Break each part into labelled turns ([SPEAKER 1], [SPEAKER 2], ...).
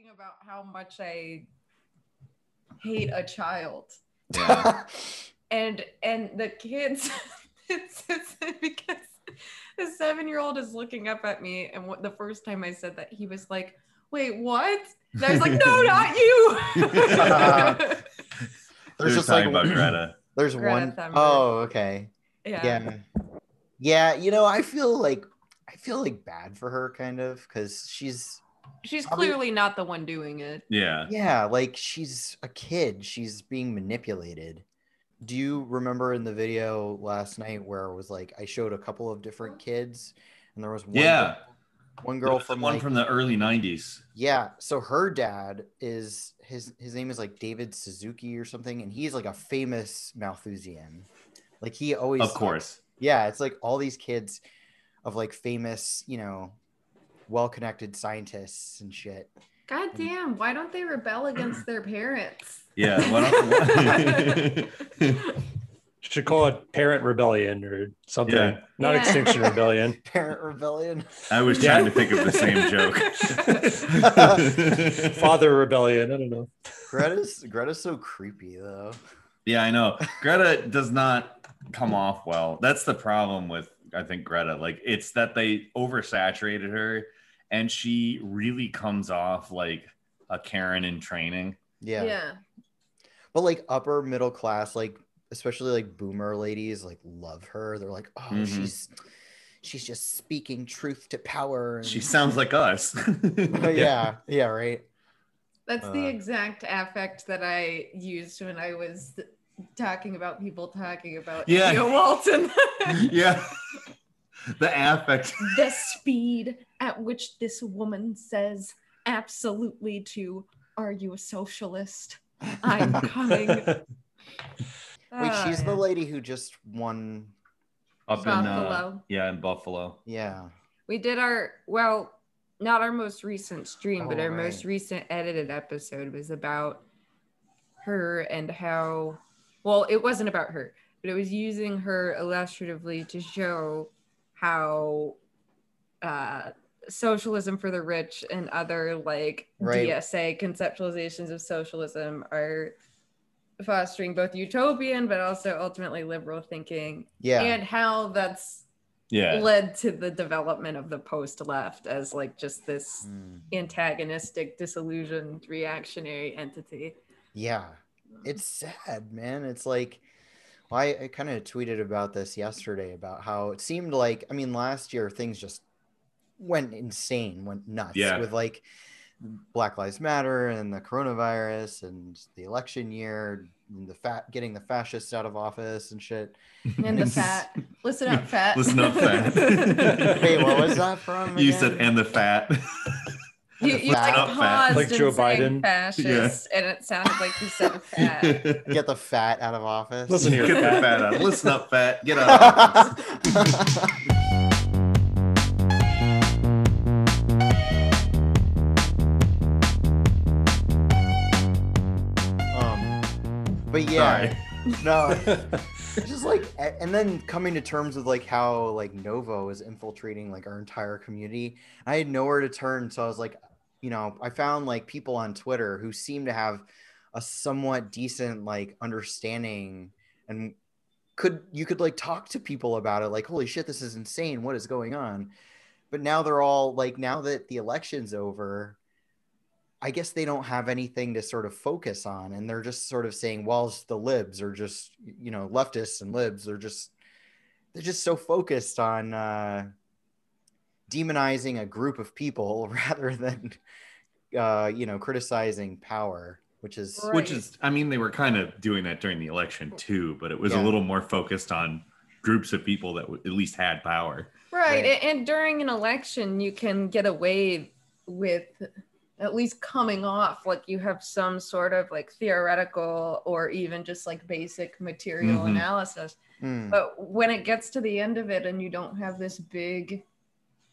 [SPEAKER 1] talking about how much I hate a child.
[SPEAKER 2] Yeah.
[SPEAKER 1] and and the kids it's, it's because the seven year old is looking up at me and what the first time i said that he was like wait what and i was like no not you
[SPEAKER 2] There's
[SPEAKER 3] There's
[SPEAKER 2] just
[SPEAKER 3] talking
[SPEAKER 2] like
[SPEAKER 3] about Greta.
[SPEAKER 2] There's
[SPEAKER 1] Greta
[SPEAKER 2] one
[SPEAKER 1] Thunberg.
[SPEAKER 2] oh okay.
[SPEAKER 1] yeah.
[SPEAKER 2] Yeah. yeah. you know, I feel like I feel like bad for her kind of because she's
[SPEAKER 1] she's
[SPEAKER 2] Probably-
[SPEAKER 1] clearly not the one doing it
[SPEAKER 3] Yeah.
[SPEAKER 2] yeah, like she's a kid. She's being manipulated. Do you remember in the video last night where it was like I showed a couple of different kids and there was one
[SPEAKER 3] Yeah.
[SPEAKER 2] one girl from
[SPEAKER 3] one
[SPEAKER 2] like,
[SPEAKER 3] from the early 90s.
[SPEAKER 2] Yeah, so her dad is his his name is like David Suzuki or something, and he's like a famous Malthusian. Like he always
[SPEAKER 3] Of course.
[SPEAKER 2] Yeah, it's like all these kids of like famous, you know, well-connected scientists and shit.
[SPEAKER 1] god damn why don't they rebel against their parents
[SPEAKER 3] Yeah. why don't-
[SPEAKER 4] Should call it Parent Rebellion or something.
[SPEAKER 3] Yeah.
[SPEAKER 4] Not
[SPEAKER 1] Yeah.
[SPEAKER 4] Extinction Rebellion.
[SPEAKER 2] Parent rebellion.
[SPEAKER 3] I was
[SPEAKER 4] Yeah.
[SPEAKER 3] trying to think of the same joke.
[SPEAKER 4] Father Rebellion. I don't know.
[SPEAKER 2] Greta's Greta's so creepy though.
[SPEAKER 3] Yeah, I know. Greta does not come off well. That's the problem with I think Greta. Like it's that they oversaturated her and she really comes off like a Karen in training.
[SPEAKER 2] Yeah.
[SPEAKER 1] yeah
[SPEAKER 2] But like upper middle class, like especially like boomer ladies, like love her. They're like, oh,
[SPEAKER 3] Mhm.
[SPEAKER 2] she's she's just speaking truth to power. And...
[SPEAKER 3] She sounds like us.
[SPEAKER 2] yeah, yeah, right.
[SPEAKER 1] That's the
[SPEAKER 2] Uh,
[SPEAKER 1] exact affect that I used when I was talking about people talking about
[SPEAKER 3] Yeah.
[SPEAKER 1] India Walton.
[SPEAKER 3] Yeah. The affect.
[SPEAKER 1] the speed at which this woman says absolutely to are you a socialist? I'm coming.
[SPEAKER 2] Wait,
[SPEAKER 1] Ah,
[SPEAKER 2] she's the lady who just won.
[SPEAKER 3] Up in uh,
[SPEAKER 1] Buffalo.
[SPEAKER 3] yeah, in Buffalo.
[SPEAKER 2] Yeah.
[SPEAKER 1] We did our well, not our most recent stream, but
[SPEAKER 2] Oh,
[SPEAKER 1] our
[SPEAKER 2] right.
[SPEAKER 1] most recent edited episode was about her and how well, it wasn't about her, but it was using her illustratively to show how uh socialism for the rich and other like
[SPEAKER 2] Right.
[SPEAKER 1] DSA conceptualizations of socialism are fostering both utopian but also ultimately liberal thinking
[SPEAKER 2] Yeah.
[SPEAKER 1] and how that's
[SPEAKER 3] Yeah.
[SPEAKER 1] led to the development of the post left as like just this
[SPEAKER 2] Mm,
[SPEAKER 1] antagonistic disillusioned reactionary entity
[SPEAKER 2] yeah. It's sad, man. It's like, well, I, I kind of tweeted about this yesterday about how it seemed like, I mean, last year things just went insane, went nuts
[SPEAKER 3] Yeah.
[SPEAKER 2] with like Black Lives Matter and the coronavirus and the election year, and the fat getting the fascists out of office and shit.
[SPEAKER 1] and the fat listen up fat
[SPEAKER 3] Listen up, fat.
[SPEAKER 2] Wait, what was that from?
[SPEAKER 3] You
[SPEAKER 2] again?
[SPEAKER 3] said and the fat.
[SPEAKER 1] you, you like
[SPEAKER 2] Fat.
[SPEAKER 3] Fat.
[SPEAKER 1] paused
[SPEAKER 4] Like
[SPEAKER 1] and
[SPEAKER 4] Joe
[SPEAKER 1] sang
[SPEAKER 4] Biden?
[SPEAKER 1] fascist and it sounded like you said fat
[SPEAKER 2] get the fat out of office.
[SPEAKER 4] Listen here,
[SPEAKER 3] Get the
[SPEAKER 4] fat.
[SPEAKER 3] fat out. Listen up, fat. Get out.
[SPEAKER 2] But mm, yeah,
[SPEAKER 3] Sorry.
[SPEAKER 2] no, it's just like, and then coming to terms with like how like Novo is infiltrating like our entire community. I had nowhere to turn, so I was like, you know, I found like people on Twitter who seem to have a somewhat decent like understanding and could you could like talk to people about it like holy shit this is insane what is going on but now they're all like now that the election's over i guess they don't have anything to sort of focus on and they're just sort of saying well it's the libs or just you know leftists and libs they're just they're just so focused on uh demonizing a group of people rather than uh you know criticizing power which is
[SPEAKER 1] Right.
[SPEAKER 3] Which is, I mean, they were kind of doing that during the election too, but it was
[SPEAKER 2] Yeah.
[SPEAKER 3] a little more focused on groups of people that w- at least had power.
[SPEAKER 1] right
[SPEAKER 2] Right.
[SPEAKER 1] and during an election you can get away with at least coming off like you have some sort of like theoretical or even just like basic material
[SPEAKER 3] Mhm.
[SPEAKER 1] analysis
[SPEAKER 2] Hmm.
[SPEAKER 1] But when it gets to the end of it and you don't have this big,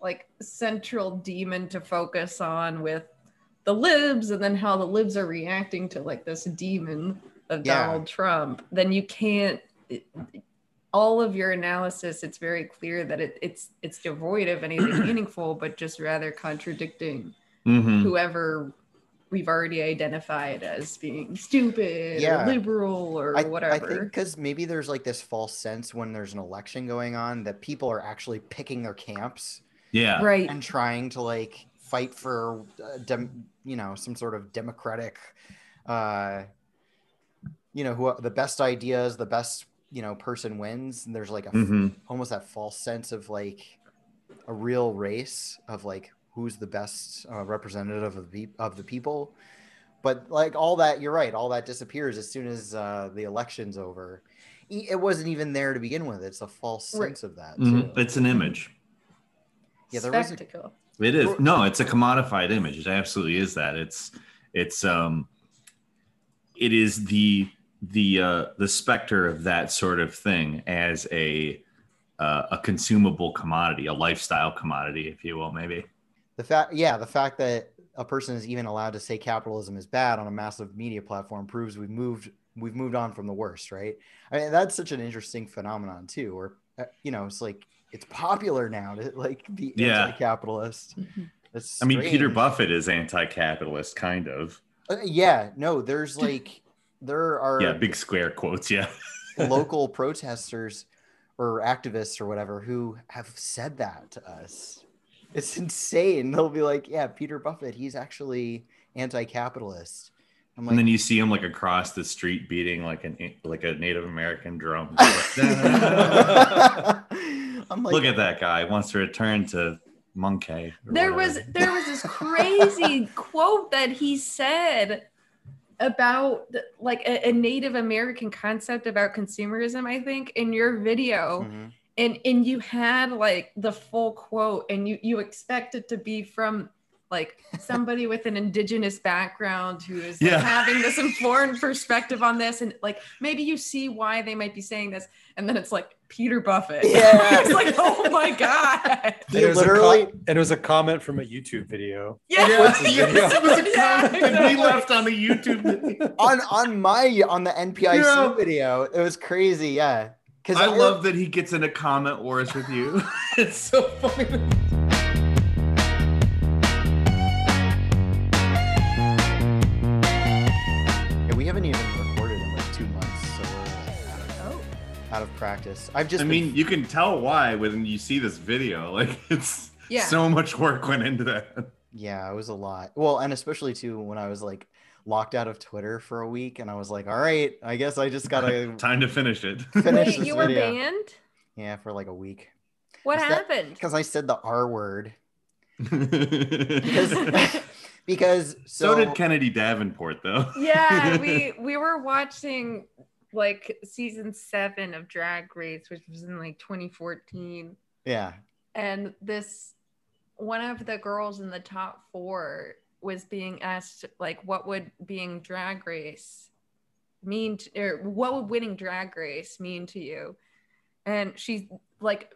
[SPEAKER 1] like, central demon to focus on with the libs and then how the libs are reacting to like this demon of
[SPEAKER 2] Yeah.
[SPEAKER 1] Donald Trump, then you can't. it- all of your analysis, it's very clear that it, it's it's devoid of anything meaningful, but just rather contradicting
[SPEAKER 3] Mm-hmm.
[SPEAKER 1] whoever we've already identified as being stupid
[SPEAKER 2] Yeah.
[SPEAKER 1] or liberal or
[SPEAKER 2] I,
[SPEAKER 1] whatever.
[SPEAKER 2] I think because maybe there's like this false sense when there's an election going on that people are actually picking their camps
[SPEAKER 3] Yeah.
[SPEAKER 1] right.
[SPEAKER 2] and trying to like fight for uh, dem- you know some sort of democratic uh you know who the best ideas the best you know person wins and there's like a
[SPEAKER 3] Mhm.
[SPEAKER 2] almost that false sense of like a real race of like who's the best uh, representative of the of the people but like all that you're right all that disappears as soon as uh, the election's over it wasn't even there to begin with it's a false
[SPEAKER 1] Right.
[SPEAKER 2] sense of that
[SPEAKER 3] Mhm. It's an image.
[SPEAKER 2] Yeah, there was a-
[SPEAKER 1] Spectacle.
[SPEAKER 3] It is no, it's a commodified image. It absolutely is that. It's it's um it is the the uh the specter of that sort of thing as a uh, a consumable commodity, a lifestyle commodity, if you will, maybe.
[SPEAKER 2] The fact yeah the fact that a person is even allowed to say capitalism is bad on a massive media platform proves we've moved we've moved on from the worst right i mean that's such an interesting phenomenon too where uh, you know it's like it's popular now to like be
[SPEAKER 3] Yeah.
[SPEAKER 2] anti-capitalist
[SPEAKER 1] Mhm.
[SPEAKER 3] I mean, Peter. Buffett is anti-capitalist, kind of.
[SPEAKER 2] Uh, yeah no there's like there are
[SPEAKER 3] Yeah, big square quotes. Yeah.
[SPEAKER 2] local protesters or activists or whatever who have said that to us. It's insane. They'll be like, "Yeah, Peter Buffett, he's actually anti-capitalist." I'm like,
[SPEAKER 3] And then you see him like across the street beating like an like a Native American drum.
[SPEAKER 2] I'm like,
[SPEAKER 3] Look at that guy wants to return to Monkey. or
[SPEAKER 1] there was there was this crazy quote that he said about like a, a Native American concept about consumerism, I think, in your video.
[SPEAKER 2] Mhm.
[SPEAKER 1] And and you had like the full quote and you you expect it to be from like somebody with an indigenous background who is like,
[SPEAKER 3] Yeah.
[SPEAKER 1] having this informed perspective on this and like maybe you see why they might be saying this and then it's like peter buffett
[SPEAKER 2] Yeah.
[SPEAKER 1] it's like oh my god
[SPEAKER 4] And it, was a
[SPEAKER 2] literally-
[SPEAKER 4] co- and it was a comment from a YouTube video.
[SPEAKER 1] yeah,
[SPEAKER 2] What's
[SPEAKER 3] Yes,
[SPEAKER 1] yes,
[SPEAKER 3] it was a
[SPEAKER 1] yeah,
[SPEAKER 3] comment that we left on the YouTube. video.
[SPEAKER 2] on on my on the NPIC
[SPEAKER 3] Yeah.
[SPEAKER 2] video. It was crazy, yeah. Because
[SPEAKER 3] I love that he gets into comment wars with you. it's so funny.
[SPEAKER 2] Yeah, we haven't even recorded in like two months, so we're out of, out of practice. I've just
[SPEAKER 3] I
[SPEAKER 2] been
[SPEAKER 3] mean, you can tell why when you see this video. Like, it's
[SPEAKER 1] Yeah.
[SPEAKER 3] so much work went into that.
[SPEAKER 2] Yeah, it was a lot. Well, and especially too when I was like locked out of Twitter for a week, and I was like, all right, I guess I just gotta
[SPEAKER 3] Time to finish it.
[SPEAKER 2] finish
[SPEAKER 1] wait you were
[SPEAKER 2] video.
[SPEAKER 1] banned
[SPEAKER 2] Yeah, for like a week
[SPEAKER 1] what
[SPEAKER 2] Is that-
[SPEAKER 1] happened
[SPEAKER 2] because I said the R word.
[SPEAKER 3] because
[SPEAKER 2] Because because
[SPEAKER 3] so, did Kennedy Davenport, though.
[SPEAKER 1] yeah we we were watching like season seven of drag race which was in like 2014
[SPEAKER 2] yeah,
[SPEAKER 1] and this one of the girls in the top four was being asked like what would being drag race mean to, or what would winning drag race mean to you? And she like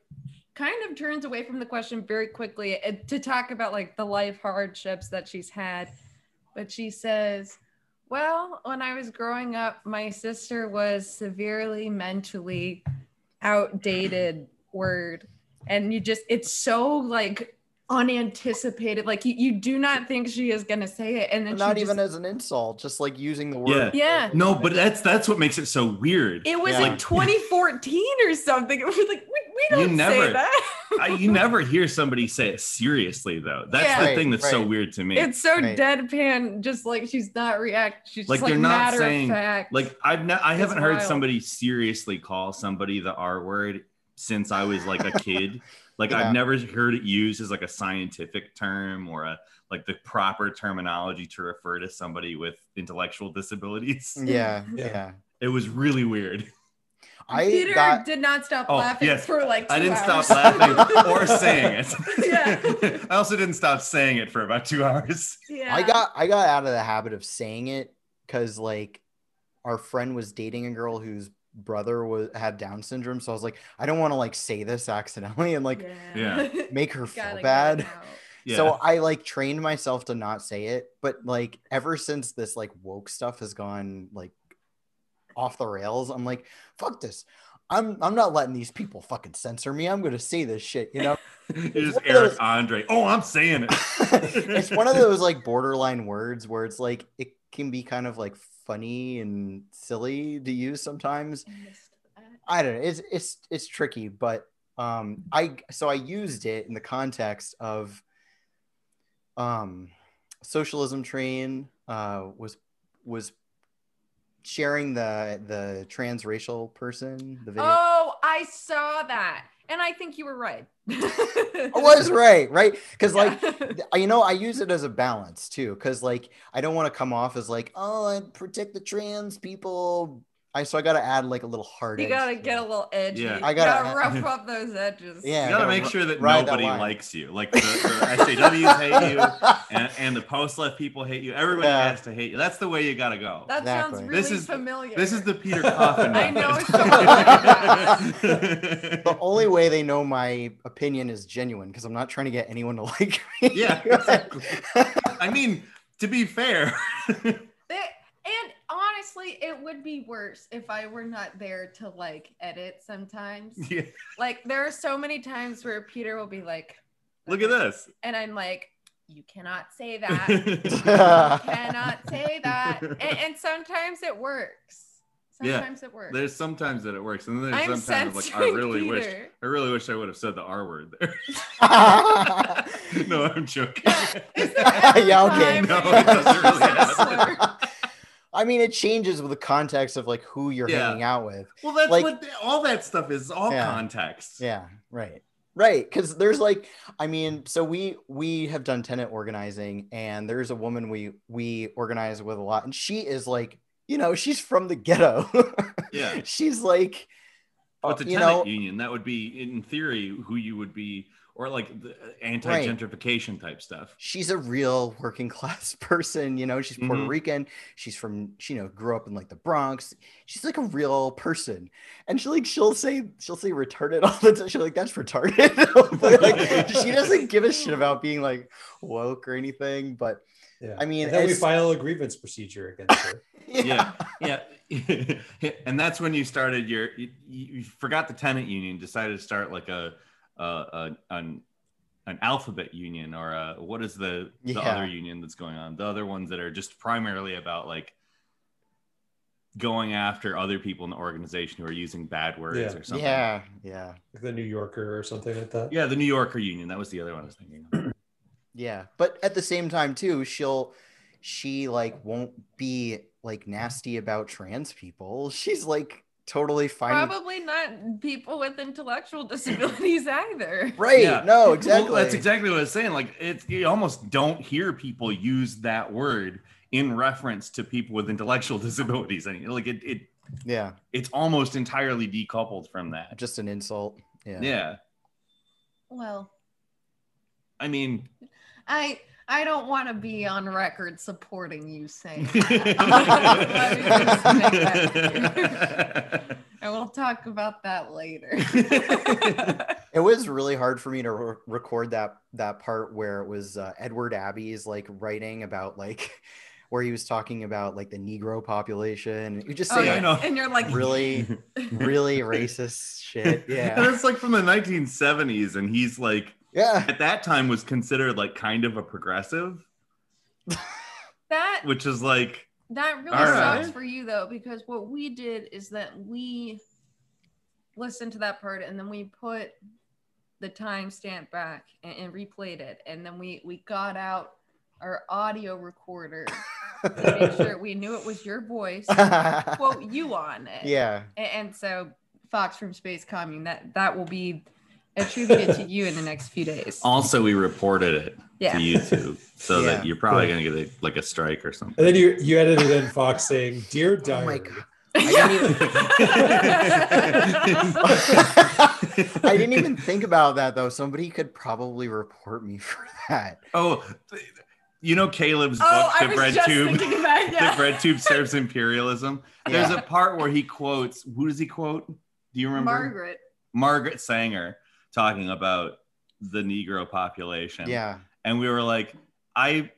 [SPEAKER 1] kind of turns away from the question very quickly uh, to talk about like the life hardships that she's had. But she says well when i was growing up my sister was severely mentally outdated word. And you just it's so like unanticipated like you, you do not think she is gonna say it and then
[SPEAKER 2] not
[SPEAKER 1] she
[SPEAKER 2] even
[SPEAKER 1] just,
[SPEAKER 2] as an insult, just like using the word.
[SPEAKER 1] Yeah. yeah.
[SPEAKER 3] No, but that's that's what makes it so weird.
[SPEAKER 1] it was
[SPEAKER 2] Yeah.
[SPEAKER 1] like 2014 or something it was like we, we don't
[SPEAKER 3] never-
[SPEAKER 1] say that
[SPEAKER 3] I, you never hear somebody say it seriously, though. That's
[SPEAKER 1] Yeah.
[SPEAKER 3] the
[SPEAKER 2] Right,
[SPEAKER 3] thing that's so weird to me.
[SPEAKER 1] it's so
[SPEAKER 2] Right.
[SPEAKER 1] deadpan just like she's not react she's
[SPEAKER 3] Like,
[SPEAKER 1] just like
[SPEAKER 3] they're not saying-
[SPEAKER 1] fact
[SPEAKER 3] like I've ne- I
[SPEAKER 1] It's
[SPEAKER 3] haven't heard somebody seriously call somebody the R word since I was like a kid. like
[SPEAKER 2] Yeah.
[SPEAKER 3] I've never heard it used as like a scientific term or a like the proper terminology to refer to somebody with intellectual disabilities.
[SPEAKER 2] Yeah,
[SPEAKER 4] Yeah.
[SPEAKER 2] yeah.
[SPEAKER 3] It was really weird.
[SPEAKER 2] I
[SPEAKER 1] Peter
[SPEAKER 2] got
[SPEAKER 1] did not stop
[SPEAKER 3] Oh,
[SPEAKER 1] laughing
[SPEAKER 3] yes.
[SPEAKER 1] for like two
[SPEAKER 3] I didn't
[SPEAKER 1] hours.
[SPEAKER 3] stop laughing or saying it.
[SPEAKER 1] Yeah.
[SPEAKER 3] I also didn't stop saying it for about two hours.
[SPEAKER 1] yeah
[SPEAKER 2] I got I got out of the habit of saying it because like our friend was dating a girl whose brother was had Down syndrome, so I was like, I don't want to like say this accidentally and like
[SPEAKER 3] Yeah.
[SPEAKER 2] make her feel bad.
[SPEAKER 3] Yeah.
[SPEAKER 2] So I like trained myself to not say it, but like ever since this like woke stuff has gone like off the rails, I'm like, fuck this. I'm I'm not letting these people fucking censor me. I'm gonna say this shit, you know.
[SPEAKER 3] You just Eric
[SPEAKER 2] those-
[SPEAKER 3] Andre. Oh, I'm saying it.
[SPEAKER 2] it's one of those like borderline words where it's like it can be kind of like funny and silly to use sometimes. I don't know. It's it's it's tricky, but um I so I used it in the context of um socialism train uh was was sharing the the transracial person the video.
[SPEAKER 1] Oh, I saw that. And I think you were right.
[SPEAKER 2] I was right, right? Because like
[SPEAKER 1] Yeah.
[SPEAKER 2] th- you know, I use it as a balance too, because like I don't want to come off as like, oh, I protect the trans people. I so I got to add like a little hard.
[SPEAKER 1] you gotta
[SPEAKER 2] to
[SPEAKER 1] get
[SPEAKER 2] it.
[SPEAKER 1] a little edgy.
[SPEAKER 3] Yeah.
[SPEAKER 2] I
[SPEAKER 1] I
[SPEAKER 2] gotta-
[SPEAKER 1] gotta, rough up those edges.
[SPEAKER 2] Yeah.
[SPEAKER 3] You gotta
[SPEAKER 2] gotta
[SPEAKER 3] make
[SPEAKER 2] ri-
[SPEAKER 3] sure that
[SPEAKER 2] ride that
[SPEAKER 3] nobody likes you. Like the, the SJWs hate you, and, and the post left people hate you. Everybody
[SPEAKER 2] Yeah.
[SPEAKER 3] has to hate you. That's the way you gotta go.
[SPEAKER 1] That sounds really
[SPEAKER 3] This is-
[SPEAKER 1] familiar.
[SPEAKER 3] This is the Peter Coffin.
[SPEAKER 1] I know
[SPEAKER 3] method.
[SPEAKER 2] the only way they know my opinion is genuine because I'm not trying to get anyone to like me.
[SPEAKER 3] Yeah, exactly. I mean, to be fair,
[SPEAKER 1] They- and honestly, it would be worse if I were not there to like edit sometimes.
[SPEAKER 3] yeah,
[SPEAKER 1] Like there are so many times where Peter will be like,
[SPEAKER 3] look at this.
[SPEAKER 1] and I'm like, you cannot say that. you cannot say that. And, and sometimes it works.
[SPEAKER 3] Yeah,
[SPEAKER 1] Sometimes it works.
[SPEAKER 3] There's sometimes that it works, and then there's
[SPEAKER 1] I'm
[SPEAKER 3] sometimes like I
[SPEAKER 1] censoring
[SPEAKER 3] really wish I really wish I would have said the R word there. no, I'm joking.
[SPEAKER 1] Is
[SPEAKER 2] Yeah, okay.
[SPEAKER 3] No, it doesn't really happen.
[SPEAKER 2] I mean, it changes with the context of like who you're
[SPEAKER 3] Yeah.
[SPEAKER 2] hanging out with.
[SPEAKER 3] Well, that's
[SPEAKER 2] Like-
[SPEAKER 3] what all that stuff is. All
[SPEAKER 2] Yeah.
[SPEAKER 3] context.
[SPEAKER 2] Yeah, right. Right, because there's like, I mean, so we we have done tenant organizing, and there's a woman we we organize with a lot, and she is like, you know, she's from the ghetto.
[SPEAKER 3] Yeah.
[SPEAKER 2] she's like,
[SPEAKER 3] But the
[SPEAKER 2] uh,
[SPEAKER 3] tenant
[SPEAKER 2] know,
[SPEAKER 3] union, that would be in theory who you would be, or like the anti-gentrification type stuff.
[SPEAKER 2] she's a real working class person. You know, she's Puerto
[SPEAKER 3] Mhm.
[SPEAKER 2] Rican. She's from, she, you know, grew up in like the Bronx. She's like a real person, and she like she'll say she'll say retarded all the time. She's like that's retarded. Like, she doesn't give a shit about being like woke or anything. But
[SPEAKER 4] Yeah.
[SPEAKER 2] I mean,
[SPEAKER 4] and then we
[SPEAKER 2] it's-
[SPEAKER 4] file a grievance procedure against her.
[SPEAKER 3] Yeah, yeah, and that's when you started your. You, you forgot the tenant union, decided to start like a, a, a an an alphabet union or a, what is the the
[SPEAKER 2] Yeah.
[SPEAKER 3] other union that's going on? The other ones that are just primarily about like going after other people in the organization who are using bad words
[SPEAKER 4] Yeah.
[SPEAKER 3] or something.
[SPEAKER 2] yeah, yeah,
[SPEAKER 4] like the New Yorker or something like that.
[SPEAKER 3] Yeah, the New Yorker Union. That was the other one I was thinking. of.
[SPEAKER 2] yeah. But at the same time, too, she'll she like won't be like nasty about trans people. She's like totally fine. with-
[SPEAKER 1] Probably not people with intellectual disabilities either.
[SPEAKER 2] Right?
[SPEAKER 3] Yeah.
[SPEAKER 2] No,
[SPEAKER 3] Well,
[SPEAKER 2] exactly.
[SPEAKER 3] that's exactly what I was saying. Like it's you almost don't hear people use that word in reference to people with intellectual disabilities. And like it, it
[SPEAKER 2] Yeah,
[SPEAKER 3] it's almost entirely decoupled from that.
[SPEAKER 2] just an insult. Yeah.
[SPEAKER 3] Yeah.
[SPEAKER 1] Well,
[SPEAKER 3] I mean
[SPEAKER 1] I I don't want to be on record supporting you saying that. Let me just make that clear. and we'll talk about that later.
[SPEAKER 2] It was really hard for me to re- record that that part where it was uh, Edward Abbey's like writing about like where he was talking about like the Negro population. You just
[SPEAKER 1] Oh,
[SPEAKER 3] yeah, I know.
[SPEAKER 1] And you're like,
[SPEAKER 2] really, really racist shit. Yeah, And
[SPEAKER 3] it's like from the 1970s, and he's like
[SPEAKER 2] yeah,
[SPEAKER 3] at that time was considered like kind of a progressive,
[SPEAKER 1] that
[SPEAKER 3] which is like
[SPEAKER 1] That really sucks
[SPEAKER 3] right.
[SPEAKER 1] for you though, because what we did is that we listened to that part and then we put the timestamp back and, and replayed it, and then we we got out our audio recorder to make sure we knew it was your voice, quote you on it.
[SPEAKER 2] yeah.
[SPEAKER 1] A- And, so Fox from Space Commune that that will be attributed to you in the next few days.
[SPEAKER 3] also we reported it
[SPEAKER 1] Yeah.
[SPEAKER 3] to YouTube, so
[SPEAKER 2] Yeah.
[SPEAKER 3] that you're probably gonna get a, like a strike or something.
[SPEAKER 4] And then you you edited in Fox saying, "Dear
[SPEAKER 2] Oh
[SPEAKER 4] diary."
[SPEAKER 2] my god. I didn't even I didn't even think about that though. Somebody could probably report me for that.
[SPEAKER 3] Oh, you know Caleb's
[SPEAKER 1] Oh,
[SPEAKER 3] book, The
[SPEAKER 1] was
[SPEAKER 3] Bread Tube.
[SPEAKER 1] thinking about
[SPEAKER 3] The
[SPEAKER 1] yeah.
[SPEAKER 3] bread tube serves imperialism. There's
[SPEAKER 2] Yeah.
[SPEAKER 3] a part where he quotes. Who does he quote? Do you remember?
[SPEAKER 1] Margaret.
[SPEAKER 3] Margaret Sanger talking about the Negro population.
[SPEAKER 2] Yeah.
[SPEAKER 3] and we were like, I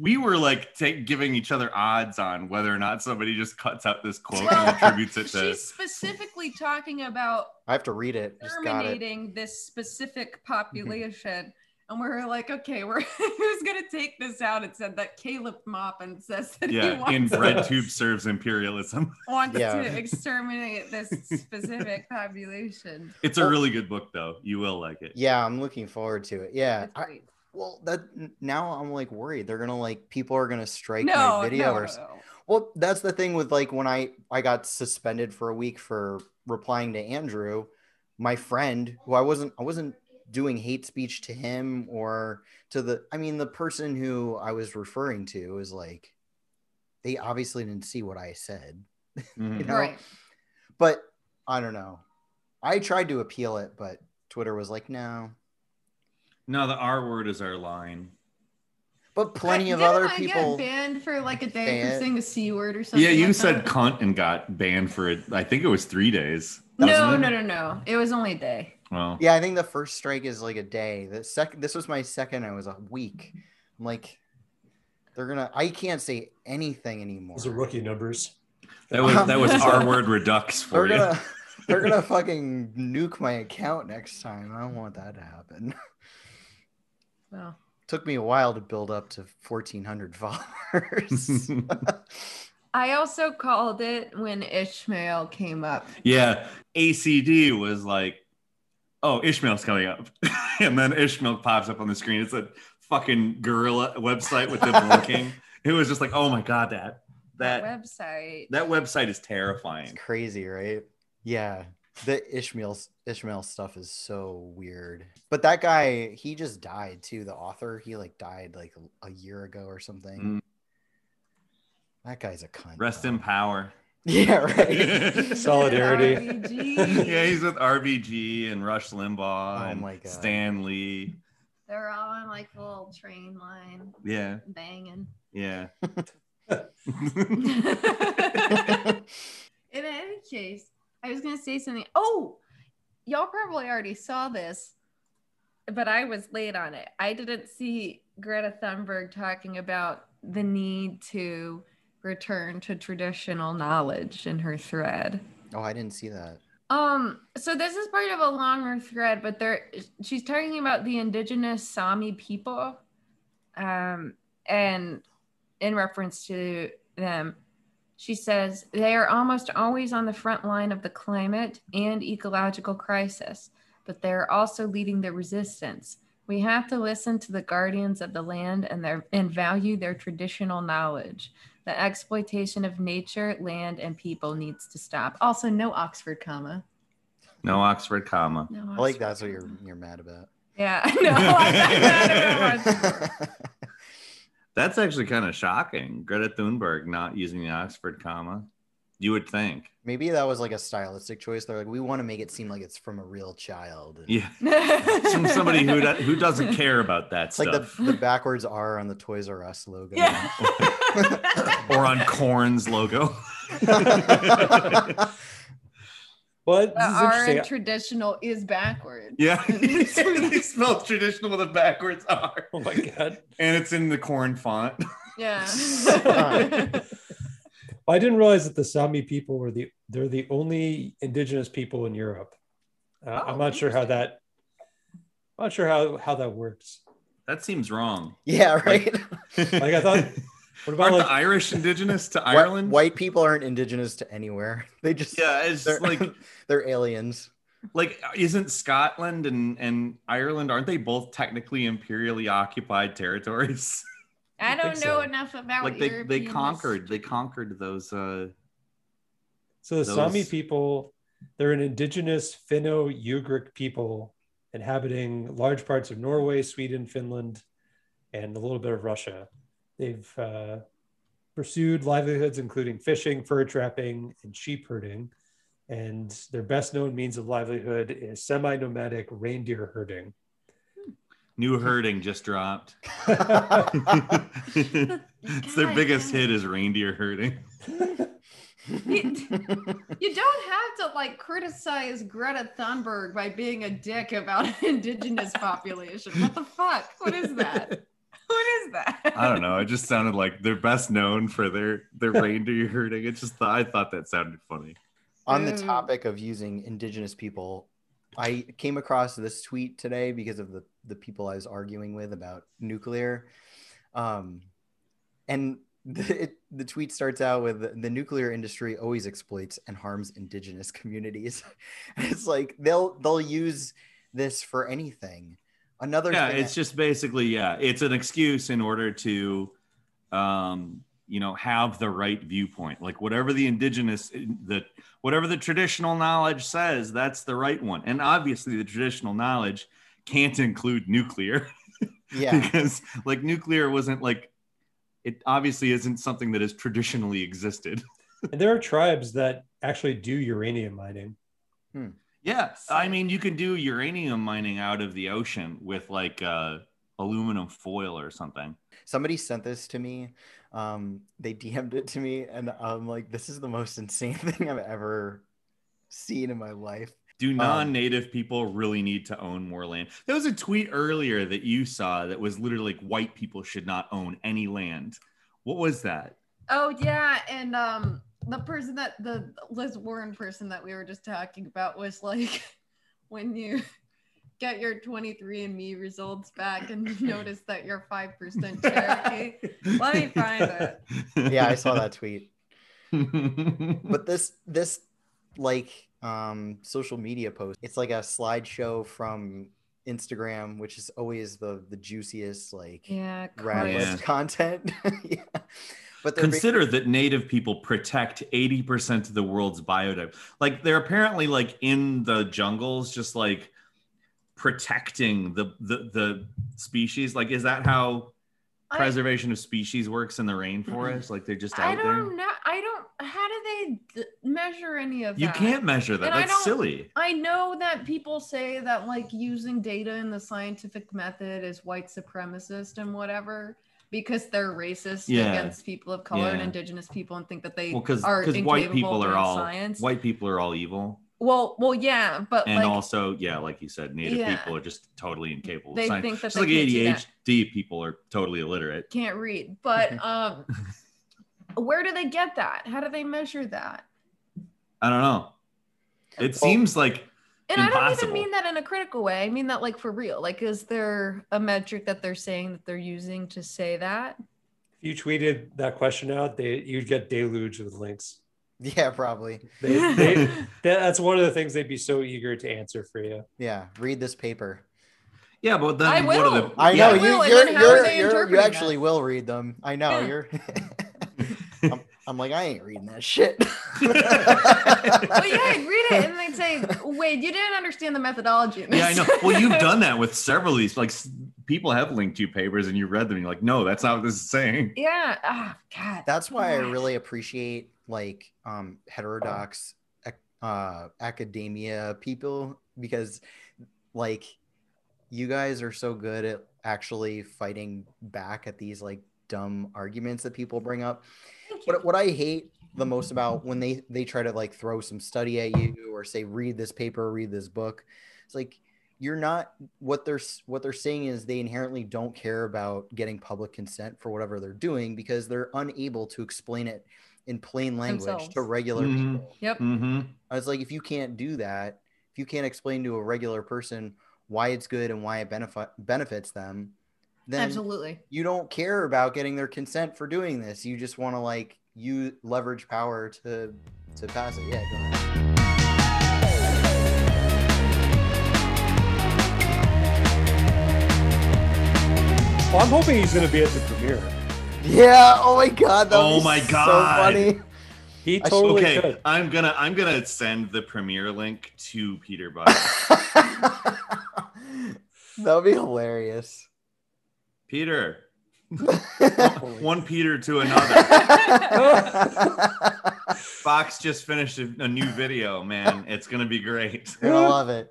[SPEAKER 3] we were like take, giving each other odds on whether or not somebody just cuts out this quote and attributes it to.
[SPEAKER 1] She's specifically talking about
[SPEAKER 2] I have to read it. Just got it.
[SPEAKER 1] terminating this specific population. And we're like, okay, we're who's gonna take this out? It said that Caleb Maupin says that he
[SPEAKER 3] Yeah,
[SPEAKER 1] wants,
[SPEAKER 3] in bread tube serves imperialism.
[SPEAKER 1] wants
[SPEAKER 2] Yeah.
[SPEAKER 1] to exterminate this specific population.
[SPEAKER 3] It's a really good book, though. You will like it.
[SPEAKER 2] Yeah, I'm looking forward to it. Yeah.
[SPEAKER 1] It's
[SPEAKER 2] I, well, that now I'm like worried. They're gonna like people are gonna strike
[SPEAKER 1] no,
[SPEAKER 2] my video
[SPEAKER 1] no,
[SPEAKER 2] or
[SPEAKER 1] no, no.
[SPEAKER 2] Well, that's the thing with like when I I got suspended for a week for replying to Andrew, my friend, who I wasn't I wasn't doing hate speech to him or to the I mean the person who I was referring to is like they obviously didn't see what I said.
[SPEAKER 3] Mhm.
[SPEAKER 2] You know?
[SPEAKER 1] Right.
[SPEAKER 2] But I don't know. I tried to appeal it, but Twitter was like, no.
[SPEAKER 3] No, the R word is our line.
[SPEAKER 2] But plenty of
[SPEAKER 1] Didn't
[SPEAKER 2] other
[SPEAKER 1] I
[SPEAKER 2] people
[SPEAKER 1] get banned for like a day
[SPEAKER 2] Say
[SPEAKER 1] for
[SPEAKER 2] it.
[SPEAKER 1] saying a c word or something.
[SPEAKER 3] Yeah, you
[SPEAKER 1] like
[SPEAKER 3] said
[SPEAKER 1] that?
[SPEAKER 3] cunt and got banned for it. I think it was three days.
[SPEAKER 1] no,
[SPEAKER 3] wasn't
[SPEAKER 1] no, no, no. It was only a day.
[SPEAKER 3] Well,
[SPEAKER 2] Yeah, I think the first strike is like a day. The second, this was my second. I was a week. Mm-hmm. I'm like, they're gonna. I can't say anything anymore.
[SPEAKER 4] Those are rookie numbers.
[SPEAKER 3] that was that was R word redux for
[SPEAKER 2] They're
[SPEAKER 3] you.
[SPEAKER 2] gonna, they're gonna fucking nuke my account next time. I don't want that to happen.
[SPEAKER 1] Well,
[SPEAKER 2] Took me a while to build up to 1,400 followers.
[SPEAKER 1] I also called it when Ishmael came up.
[SPEAKER 3] Yeah, ACD was like, "Oh, Ishmael's coming up," and then Ishmael pops up on the screen. It's a fucking gorilla website with them blinking. It was just like, "Oh my god, that
[SPEAKER 1] That
[SPEAKER 3] that
[SPEAKER 1] website.
[SPEAKER 3] that website is
[SPEAKER 2] it's
[SPEAKER 3] terrifying."
[SPEAKER 2] crazy, right? Yeah. The Ishmael Ishmael stuff is so weird. But that guy, he just died too. The author, he like died like a year ago or something.
[SPEAKER 3] Mm.
[SPEAKER 2] That guy's a cunt.
[SPEAKER 3] Rest
[SPEAKER 2] though.
[SPEAKER 3] in power.
[SPEAKER 2] Yeah, right.
[SPEAKER 4] Solidarity.
[SPEAKER 1] RBG.
[SPEAKER 3] yeah, he's with RBG and Rush Limbaugh
[SPEAKER 2] Oh
[SPEAKER 3] and
[SPEAKER 2] my God.
[SPEAKER 3] Stan Lee.
[SPEAKER 1] They're all on like a little train line
[SPEAKER 3] Yeah,
[SPEAKER 1] banging.
[SPEAKER 3] yeah.
[SPEAKER 1] In any case, I was gonna say something. Oh, y'all probably already saw this, but I was late on it. I didn't see Greta Thunberg talking about the need to return to traditional knowledge in her thread.
[SPEAKER 2] oh, I didn't see that.
[SPEAKER 1] Um, so this is part of a longer thread, but there she's talking about the indigenous Sami people. Um, and in reference to them, she says they are almost always on the front line of the climate and ecological crisis, but they're also leading the resistance. We have to listen to the guardians of the land and their and value their traditional knowledge. The exploitation of nature, land, and people needs to stop. Also, no Oxford comma.
[SPEAKER 3] No Oxford comma.
[SPEAKER 1] No
[SPEAKER 2] I like
[SPEAKER 1] Oxford
[SPEAKER 2] that's what you're you're mad about.
[SPEAKER 1] Yeah, I know. I'm not about
[SPEAKER 3] That's actually kind of shocking. Greta Thunberg not using the Oxford comma. You would think.
[SPEAKER 2] Maybe that was like a stylistic choice. They're like, we want to make it seem like it's from a real child. And
[SPEAKER 3] Yeah. It's from somebody who do- who doesn't care about that
[SPEAKER 2] It's like the, the backwards R on the Toys R Us logo.
[SPEAKER 1] yeah.
[SPEAKER 3] or on Korn's logo.
[SPEAKER 4] But
[SPEAKER 1] The
[SPEAKER 4] this
[SPEAKER 1] R traditional is backwards.
[SPEAKER 3] yeah. they spelled traditional with a backwards R.
[SPEAKER 4] Oh my god.
[SPEAKER 3] And it's in the Korn font.
[SPEAKER 1] Yeah.
[SPEAKER 4] I didn't realize that the Sami people were the they're the only indigenous people in Europe. Uh,
[SPEAKER 1] Oh,
[SPEAKER 4] I'm not sure how that. I'm not sure how how that works.
[SPEAKER 3] That seems wrong.
[SPEAKER 2] yeah, right.
[SPEAKER 4] Like I thought. What about
[SPEAKER 3] Aren't
[SPEAKER 4] like
[SPEAKER 3] the Irish indigenous to Ireland?
[SPEAKER 2] White people aren't indigenous to anywhere. They just
[SPEAKER 3] Yeah, it's
[SPEAKER 2] they're
[SPEAKER 3] like
[SPEAKER 2] they're aliens.
[SPEAKER 3] like isn't Scotland and and Ireland aren't they both technically imperially occupied territories?
[SPEAKER 1] I don't
[SPEAKER 4] think
[SPEAKER 1] know
[SPEAKER 4] so.
[SPEAKER 1] enough about
[SPEAKER 3] like they they conquered they conquered those uh
[SPEAKER 4] so the Sami people? They're an indigenous Finno-Ugric people inhabiting large parts of Norway, Sweden, Finland, and a little bit of Russia. They've uh, pursued livelihoods including fishing, fur trapping, and sheep herding. And their best known means of livelihood is semi nomadic reindeer herding.
[SPEAKER 3] new herding just dropped. It's their biggest hit is reindeer herding.
[SPEAKER 1] You, you don't have to like criticize Greta Thunberg by being a dick about an indigenous population. What the fuck? What is that? Is that?
[SPEAKER 3] I don't know. It just sounded like they're best known for their their reindeer herding. It just I thought that sounded funny.
[SPEAKER 2] On the topic of using indigenous people, I came across this tweet today because of the the people I was arguing with about nuclear. Um, and the, it, the tweet starts out with the nuclear industry always exploits and harms indigenous communities. it's like they'll they'll use this for anything. Another
[SPEAKER 3] yeah
[SPEAKER 2] thing
[SPEAKER 3] it's just basically yeah it's an excuse in order to um you know have the right viewpoint. Like whatever the indigenous the whatever the traditional knowledge says that's the right one. And obviously the traditional knowledge can't include nuclear.
[SPEAKER 2] Yeah,
[SPEAKER 3] because like nuclear wasn't like it obviously isn't something that has traditionally existed.
[SPEAKER 4] And there are tribes that actually do uranium mining.
[SPEAKER 3] Yeah i mean you can do uranium mining out of the ocean with like uh aluminum foil or something
[SPEAKER 2] somebody sent this to me. Um, they DM'd it to me, and I'm like, this is the most insane thing I've ever seen in my life.
[SPEAKER 3] Do non-native people really need to own more land? There was a tweet earlier that you saw that was literally like white people should not own any land. What was that?
[SPEAKER 1] Oh yeah, and um the person that the Liz Warren person that we were just talking about was like when you get your 23andme results back and notice that you're 5% Cherokee. Let me find it.
[SPEAKER 2] Yeah, I saw that tweet. But this this like um social media post, it's like a slideshow from Instagram, which is always the the juiciest like
[SPEAKER 1] Yeah,
[SPEAKER 2] rad
[SPEAKER 3] Yeah.
[SPEAKER 2] content. yeah. But
[SPEAKER 3] Consider that native people protect 80% of the world's biodiversity. Like they're apparently like in the jungles, just like protecting the the, the species. Like, is that how
[SPEAKER 1] I-
[SPEAKER 3] preservation of species works in the rainforest? Like they're just out there?
[SPEAKER 1] I don't know. I don't. How do they d- measure any of that?
[SPEAKER 3] You can't measure that.
[SPEAKER 1] And
[SPEAKER 3] That's
[SPEAKER 1] don't-
[SPEAKER 3] silly.
[SPEAKER 1] I know that people say that like using data in the scientific method is white supremacist and whatever because they're racist
[SPEAKER 3] Yeah.
[SPEAKER 1] against people of color and indigenous people and think that they
[SPEAKER 3] Well, because
[SPEAKER 1] are
[SPEAKER 3] white
[SPEAKER 1] incapable
[SPEAKER 3] people
[SPEAKER 1] of
[SPEAKER 3] are all
[SPEAKER 1] science.
[SPEAKER 3] white people are all evil,
[SPEAKER 1] Well, well, yeah, but
[SPEAKER 3] and
[SPEAKER 1] like
[SPEAKER 3] also yeah, like you said, native
[SPEAKER 1] Yeah.
[SPEAKER 3] people are just totally incapable.
[SPEAKER 1] they
[SPEAKER 3] of science.
[SPEAKER 1] think that
[SPEAKER 3] Just like
[SPEAKER 1] can't do that.
[SPEAKER 3] ADHD people are totally illiterate.
[SPEAKER 1] can't read. But um, where do they get that? How do they measure that?
[SPEAKER 3] I don't know. It
[SPEAKER 2] Well-
[SPEAKER 3] seems like
[SPEAKER 1] And I don't even mean that in a critical way. I mean that like for real. Like, is there a metric that they're saying that they're using to say that?
[SPEAKER 4] If you tweeted that question out, they you'd get deluged with links.
[SPEAKER 2] yeah, probably.
[SPEAKER 4] They, they, that- that's one of the things they'd be so eager to answer for you.
[SPEAKER 2] Yeah, read this paper.
[SPEAKER 3] yeah, but then
[SPEAKER 1] I
[SPEAKER 3] what are
[SPEAKER 1] will.
[SPEAKER 3] the
[SPEAKER 2] I know
[SPEAKER 1] will,
[SPEAKER 2] you.
[SPEAKER 1] and
[SPEAKER 2] You're,
[SPEAKER 1] then how are
[SPEAKER 2] you're, you're, you actually
[SPEAKER 1] that?
[SPEAKER 2] will read them. I know
[SPEAKER 1] Yeah.
[SPEAKER 2] you're. I'm, I'm like I ain't reading that shit.
[SPEAKER 1] well, yeah, I'd read it and they'd say, "Wait, you didn't understand the methodology." in
[SPEAKER 3] Yeah, I know. Well, you've done that with several of these. Like people have linked you papers, and you read them. And you're like, no, that's not what this is saying.
[SPEAKER 1] yeah. Ah, God.
[SPEAKER 2] That's why I really appreciate like um heterodox uh academia people because like you guys are so good at actually fighting back at these like dumb arguments that people bring up.
[SPEAKER 1] Thank you.
[SPEAKER 2] What what I hate the most about when they they try to like throw some study at you or say read this paper, read this book, it's like you're not what they're what they're saying is they inherently don't care about getting public consent for whatever they're doing because they're unable to explain it in plain language
[SPEAKER 1] Themselves.
[SPEAKER 2] to regular
[SPEAKER 3] Mhm.
[SPEAKER 2] people.
[SPEAKER 1] Yep.
[SPEAKER 3] Mm-hmm.
[SPEAKER 2] I was like, if you can't do that, if you can't explain to a regular person why it's good and why it benefit benefits them, then
[SPEAKER 1] Absolutely.
[SPEAKER 2] you don't care about getting their consent for doing this. You just want to like you leverage power to to pass it. Yeah, go ahead.
[SPEAKER 4] Well, I'm hoping he's going to be at the premiere.
[SPEAKER 2] Yeah. Oh my god. That
[SPEAKER 3] Oh
[SPEAKER 2] was
[SPEAKER 3] my
[SPEAKER 2] So
[SPEAKER 3] God.
[SPEAKER 2] funny.
[SPEAKER 4] He totally
[SPEAKER 3] Okay,
[SPEAKER 4] could.
[SPEAKER 3] I'm gonna I'm gonna send the premiere link to Peter Buck.
[SPEAKER 2] that would be hilarious.
[SPEAKER 3] Peter, one Peter to another. Fox just finished a, a new video, man. It's gonna be great.
[SPEAKER 2] You're love it.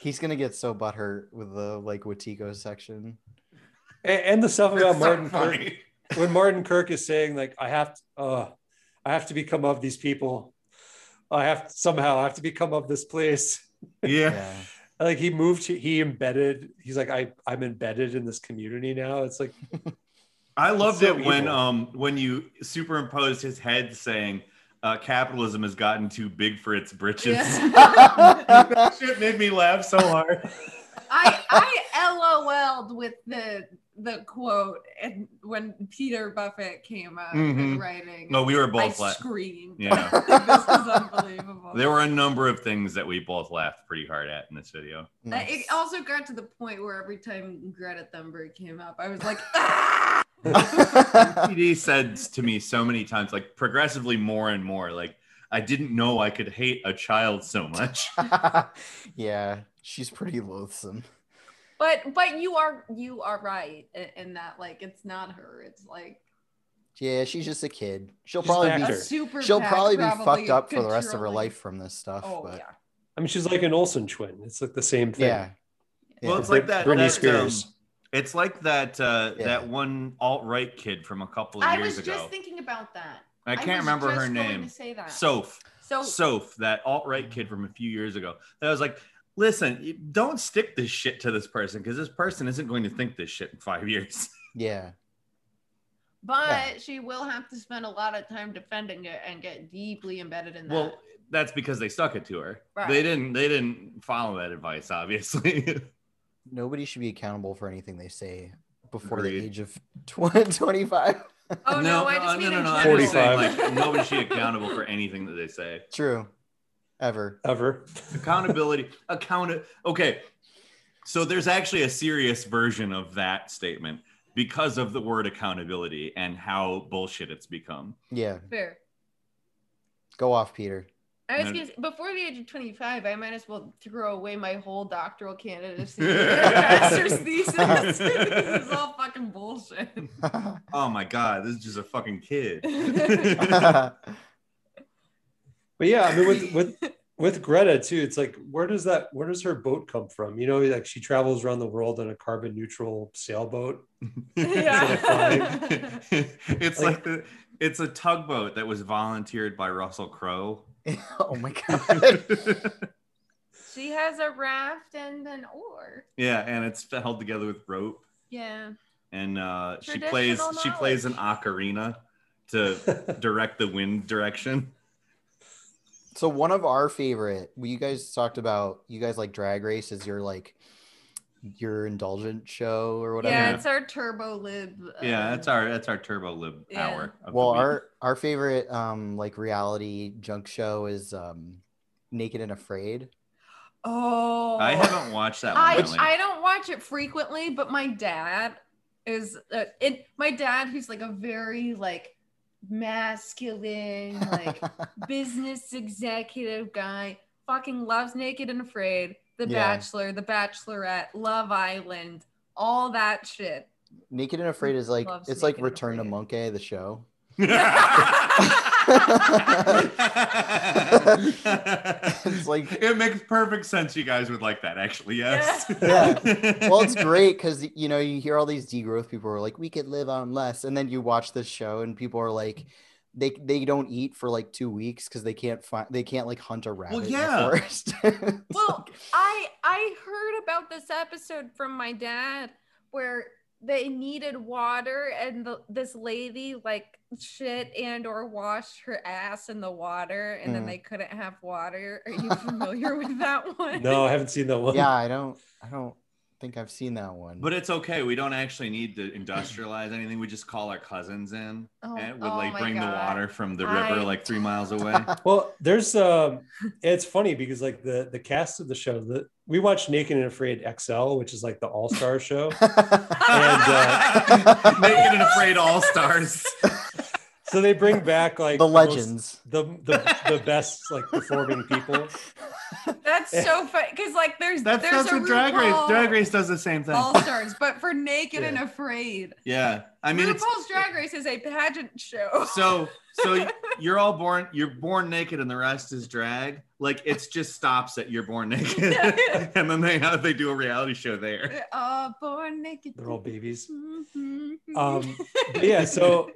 [SPEAKER 2] He's gonna get so butthurt with the like Wetiko section.
[SPEAKER 4] And, and the stuff about
[SPEAKER 3] It's so
[SPEAKER 4] Martin Kirk, when Martin Kirk is saying like, I have to, uh, I have to become of these people. I have somehow I have to become of this place.
[SPEAKER 3] Yeah.
[SPEAKER 2] Yeah.
[SPEAKER 4] Like he moved to he embedded he's like i i'm embedded in this community now it's like
[SPEAKER 3] I loved
[SPEAKER 4] so
[SPEAKER 3] it when um when you superimposed his head saying uh, capitalism has gotten too big for its britches.
[SPEAKER 1] Yeah.
[SPEAKER 3] that shit made me laugh so hard.
[SPEAKER 1] I I LOL'd with the the quote and when Peter Buffett came up
[SPEAKER 3] Mhm.
[SPEAKER 1] in writing.
[SPEAKER 3] No, we were
[SPEAKER 1] I
[SPEAKER 3] both la-
[SPEAKER 1] screamed.
[SPEAKER 3] Yeah.
[SPEAKER 1] this is unbelievable.
[SPEAKER 3] There were a number of things that we both laughed pretty hard at in this video.
[SPEAKER 2] Nice.
[SPEAKER 1] It also got to the point where every time Greta Thunberg came up, I was like, ah!
[SPEAKER 3] PD said to me so many times, like progressively more and more, like I didn't know I could hate a child so much.
[SPEAKER 2] yeah, she's pretty loathsome.
[SPEAKER 1] But but you are you are right in, in that like it's not her. It's like
[SPEAKER 2] Yeah, she's just a kid. She'll
[SPEAKER 4] She's
[SPEAKER 2] probably be
[SPEAKER 4] actor.
[SPEAKER 1] super.
[SPEAKER 2] she'll
[SPEAKER 1] pack,
[SPEAKER 2] probably be fucked up for the rest of her life from this stuff.
[SPEAKER 1] Oh
[SPEAKER 2] but
[SPEAKER 1] yeah.
[SPEAKER 4] i mean she's like an olsen twin it's like the same thing
[SPEAKER 2] yeah.
[SPEAKER 3] Well,
[SPEAKER 2] Yeah.
[SPEAKER 3] it's like that.
[SPEAKER 4] Britney
[SPEAKER 3] that,
[SPEAKER 4] Spears.
[SPEAKER 3] um, it's like that uh,
[SPEAKER 2] Yeah.
[SPEAKER 3] that one alt right kid from a couple of
[SPEAKER 1] I
[SPEAKER 3] years ago i was
[SPEAKER 1] just thinking about that.
[SPEAKER 3] I can't
[SPEAKER 1] was
[SPEAKER 3] remember her
[SPEAKER 1] just going
[SPEAKER 3] name.
[SPEAKER 1] To say that.
[SPEAKER 3] Soph.
[SPEAKER 1] so
[SPEAKER 3] Soph, that alt right kid from a few years ago. That was like, listen, don't stick this shit to this person because this person isn't going to think this shit in five years.
[SPEAKER 2] Yeah.
[SPEAKER 1] but
[SPEAKER 2] Yeah.
[SPEAKER 1] she will have to spend a lot of time defending it and get deeply embedded in that.
[SPEAKER 3] well, that's because they stuck it to her.
[SPEAKER 1] Right.
[SPEAKER 3] They didn't. They didn't follow that advice, obviously.
[SPEAKER 2] Nobody should be accountable for anything they say before
[SPEAKER 3] Agreed.
[SPEAKER 2] the age of 20, 25.
[SPEAKER 1] oh no, I just uh, mean
[SPEAKER 3] no,
[SPEAKER 1] in
[SPEAKER 3] no. I'm
[SPEAKER 1] general.
[SPEAKER 3] just saying,
[SPEAKER 4] 45.
[SPEAKER 3] like, nobody should be accountable for anything that they say.
[SPEAKER 2] True. Ever.
[SPEAKER 4] ever
[SPEAKER 3] accountability account okay so there's actually a serious version of that statement because of the word accountability and how bullshit it's become
[SPEAKER 2] Yeah.
[SPEAKER 1] Fair.
[SPEAKER 2] Go off, Peter.
[SPEAKER 1] I was gonna say, before the age of 25, I might as well throw away my whole doctoral candidacy, master's thesis. this is all fucking bullshit.
[SPEAKER 3] oh my god this is just a fucking kid
[SPEAKER 4] but yeah i mean with with with greta too it's like where does that where does her boat come from you know like she travels around the world on a carbon neutral sailboat
[SPEAKER 1] Yeah.
[SPEAKER 3] it's
[SPEAKER 4] Like-
[SPEAKER 3] like the it's a tugboat that was volunteered by russell crowe
[SPEAKER 2] oh my god.
[SPEAKER 1] she has a raft and an oar.
[SPEAKER 3] yeah and it's held together with rope
[SPEAKER 1] Yeah.
[SPEAKER 3] and uh, she plays
[SPEAKER 1] Traditional
[SPEAKER 3] she plays an ocarina to direct the wind direction
[SPEAKER 2] So one of our favorite, well, you guys talked about you guys like Drag Race is your like your indulgent show or whatever.
[SPEAKER 1] Yeah, it's our turbo lib.
[SPEAKER 3] Yeah,
[SPEAKER 1] uh,
[SPEAKER 3] that's our that's our turbo lib
[SPEAKER 1] Yeah.
[SPEAKER 3] hour.
[SPEAKER 2] well, our our favorite um like reality junk show is um Naked and Afraid.
[SPEAKER 1] Oh.
[SPEAKER 3] I haven't watched that one.
[SPEAKER 1] I,
[SPEAKER 3] really.
[SPEAKER 1] I don't watch it frequently, but my dad is uh, it. My dad, who's like a very like masculine, like business executive guy, fucking loves Naked and Afraid, The
[SPEAKER 2] Yeah.
[SPEAKER 1] Bachelor, The Bachelorette, Love Island, all that shit.
[SPEAKER 2] Naked and Afraid is like
[SPEAKER 1] Loves
[SPEAKER 2] it's like
[SPEAKER 1] Naked and
[SPEAKER 2] Return to Monkey, the show.
[SPEAKER 3] it's
[SPEAKER 2] like-
[SPEAKER 3] it makes perfect sense. You guys would like that, actually. Yes.
[SPEAKER 2] Yeah. well, it's great because you know you hear all these degrowth people are like, we could live on less, and then you watch this show and people are like, they they don't eat for like two weeks because they can't find they can't like hunt a rabbit well,
[SPEAKER 3] yeah.
[SPEAKER 2] in the forest.
[SPEAKER 1] Well,
[SPEAKER 2] like-
[SPEAKER 1] I I heard about this episode from my dad where they needed water and the, this lady like shit and or washed her ass in the water and then
[SPEAKER 2] Mm.
[SPEAKER 1] they couldn't have water. Are you familiar with that one?
[SPEAKER 4] no i haven't seen that one
[SPEAKER 2] yeah, I don't I don't think I've seen that one.
[SPEAKER 3] But it's okay. We don't actually need to industrialize anything. We just call our cousins in
[SPEAKER 1] Oh,
[SPEAKER 3] and would
[SPEAKER 1] oh
[SPEAKER 3] like
[SPEAKER 1] my
[SPEAKER 3] bring the water from the river
[SPEAKER 1] I-
[SPEAKER 3] like three miles away.
[SPEAKER 4] Well, there's um it's funny because like the the cast of the show that we watched Naked and Afraid XL, which is like the all-star show. uh,
[SPEAKER 3] Naked and Afraid All Stars.
[SPEAKER 4] So they bring back like
[SPEAKER 2] the
[SPEAKER 4] most-
[SPEAKER 2] legends.
[SPEAKER 4] the the the best like performing people.
[SPEAKER 1] That's so funny because like there's
[SPEAKER 3] That's
[SPEAKER 1] there's
[SPEAKER 3] that's
[SPEAKER 1] a
[SPEAKER 3] what Drag Race. Drag Race does the same thing.
[SPEAKER 1] All Stars, but for Naked and Afraid.
[SPEAKER 3] Yeah, I mean it's
[SPEAKER 1] RuPaul's Drag Race is a pageant show.
[SPEAKER 3] so so you're all born you're born naked and the rest is drag. Like it's just stops at you're born naked, and then they have they do a reality show there.
[SPEAKER 1] They're all born naked.
[SPEAKER 4] They're all babies.
[SPEAKER 1] Mhm.
[SPEAKER 4] Um, yeah, so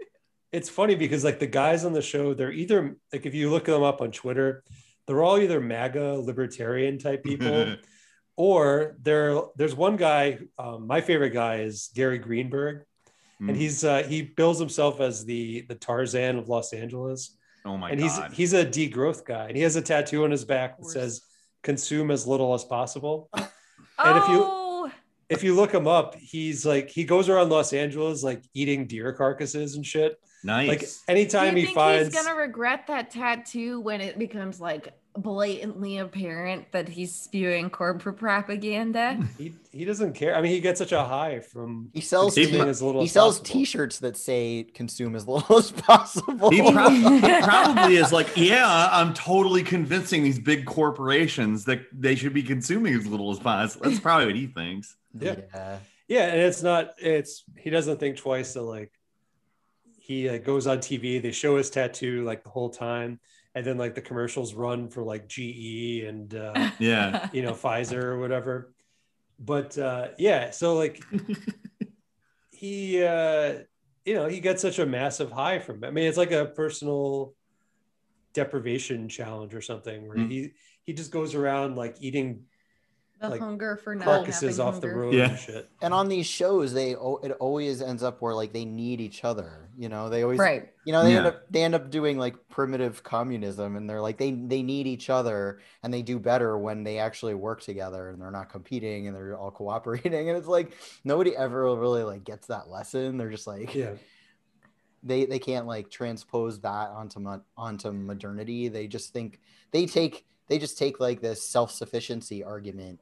[SPEAKER 4] it's funny because like the guys on the show, they're either like if you look them up on Twitter, they're all either MAGA libertarian type people, or there there's one guy um, my favorite guy is gary greenberg.
[SPEAKER 3] Mm.
[SPEAKER 4] and he's uh, he bills himself as the the tarzan of los angeles.
[SPEAKER 3] Oh my
[SPEAKER 4] and
[SPEAKER 3] god.
[SPEAKER 4] he's he's a degrowth guy. And he has a tattoo on his back that says consume as little as possible. And if you-
[SPEAKER 1] oh,
[SPEAKER 4] if you look him up he's like he goes around los angeles like eating deer carcasses and shit
[SPEAKER 3] nice.
[SPEAKER 4] like
[SPEAKER 1] do
[SPEAKER 4] anytime
[SPEAKER 1] you
[SPEAKER 4] he
[SPEAKER 1] think
[SPEAKER 4] finds
[SPEAKER 1] he's gonna regret that tattoo when it becomes like blatantly apparent that he's spewing corporate propaganda?
[SPEAKER 4] he, he doesn't care i mean he gets such a high from
[SPEAKER 2] He sells
[SPEAKER 4] consuming
[SPEAKER 3] t-
[SPEAKER 4] as little
[SPEAKER 2] he
[SPEAKER 4] as
[SPEAKER 2] sells
[SPEAKER 4] possible.
[SPEAKER 2] T-shirts that say "consume as little as possible."
[SPEAKER 3] He prob- probably is like, yeah, I'm totally convincing these big corporations that they should be consuming as little as possible. That's probably what he thinks.
[SPEAKER 4] Yeah.
[SPEAKER 2] yeah.
[SPEAKER 4] Yeah, and it's not. It's he doesn't think twice. To like, he like, goes on TV. They show his tattoo like the whole time, and then like the commercials run for like GE and uh,
[SPEAKER 3] Yeah.
[SPEAKER 4] you know Pfizer or whatever. But uh, yeah, so like he, uh, you know, he gets such a massive high from. it. I mean, it's like a personal deprivation challenge or something where
[SPEAKER 3] Mm.
[SPEAKER 4] he he just goes around like eating
[SPEAKER 1] the
[SPEAKER 4] Like,
[SPEAKER 1] hunger for not
[SPEAKER 4] carcasses
[SPEAKER 1] having
[SPEAKER 4] off the
[SPEAKER 1] hunger.
[SPEAKER 4] road
[SPEAKER 3] Yeah.
[SPEAKER 4] and shit.
[SPEAKER 2] And on these shows, they it always ends up where like they need each other. You know, they always
[SPEAKER 1] Right.
[SPEAKER 2] you know they end up they end up doing like primitive communism, and they're like they they need each other, and they do better when they actually work together, and they're not competing, and they're all cooperating. And it's like nobody ever really like gets that lesson. They're just like
[SPEAKER 4] Yeah.
[SPEAKER 2] they they can't like transpose that onto mo- onto modernity. They just think they take they just take like this self sufficiency argument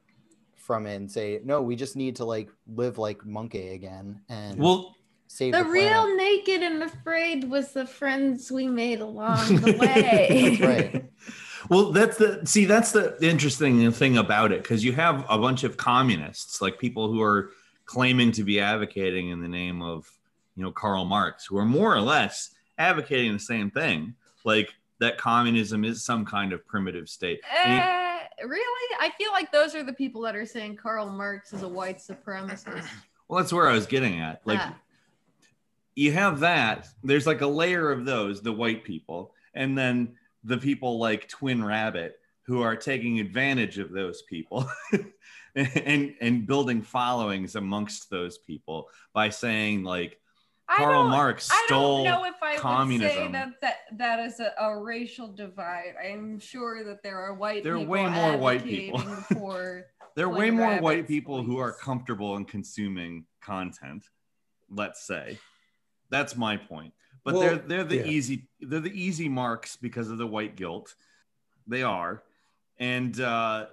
[SPEAKER 2] from it and say no, we just need to like live like monkey again and
[SPEAKER 3] Well,
[SPEAKER 2] save
[SPEAKER 1] The
[SPEAKER 2] the,
[SPEAKER 1] real
[SPEAKER 2] planet.
[SPEAKER 1] naked and afraid was the friends we made along the way.
[SPEAKER 2] That's right.
[SPEAKER 3] Well, that's the see, that's the interesting thing about it because you have a bunch of communists, like people who are claiming to be advocating in the name of, you know, Karl Marx, who are more or less advocating the same thing, like that communism is some kind of primitive state.
[SPEAKER 1] Uh, really? I feel like those are the people that are saying Karl Marx is a white supremacist.
[SPEAKER 3] well, that's where I was getting at. Like,
[SPEAKER 1] Ah.
[SPEAKER 3] you have that. There's like a layer of those, the white people, and then the people like Twin Rabbit who are taking advantage of those people and and building followings amongst those people by saying like Karl
[SPEAKER 1] don't-
[SPEAKER 3] Marx
[SPEAKER 1] I
[SPEAKER 3] stole
[SPEAKER 1] don't know if I would say
[SPEAKER 3] communism.
[SPEAKER 1] that that, that is a, a racial divide. I'm sure that there are white
[SPEAKER 3] There are
[SPEAKER 1] people
[SPEAKER 3] way more white people.
[SPEAKER 1] for
[SPEAKER 3] there are way more white
[SPEAKER 1] Rabbit's
[SPEAKER 3] people who are comfortable in consuming content let's say that's my point but
[SPEAKER 4] Well,
[SPEAKER 3] they're they're the
[SPEAKER 4] yeah.
[SPEAKER 3] easy they're the easy marks because of the white guilt they are and uh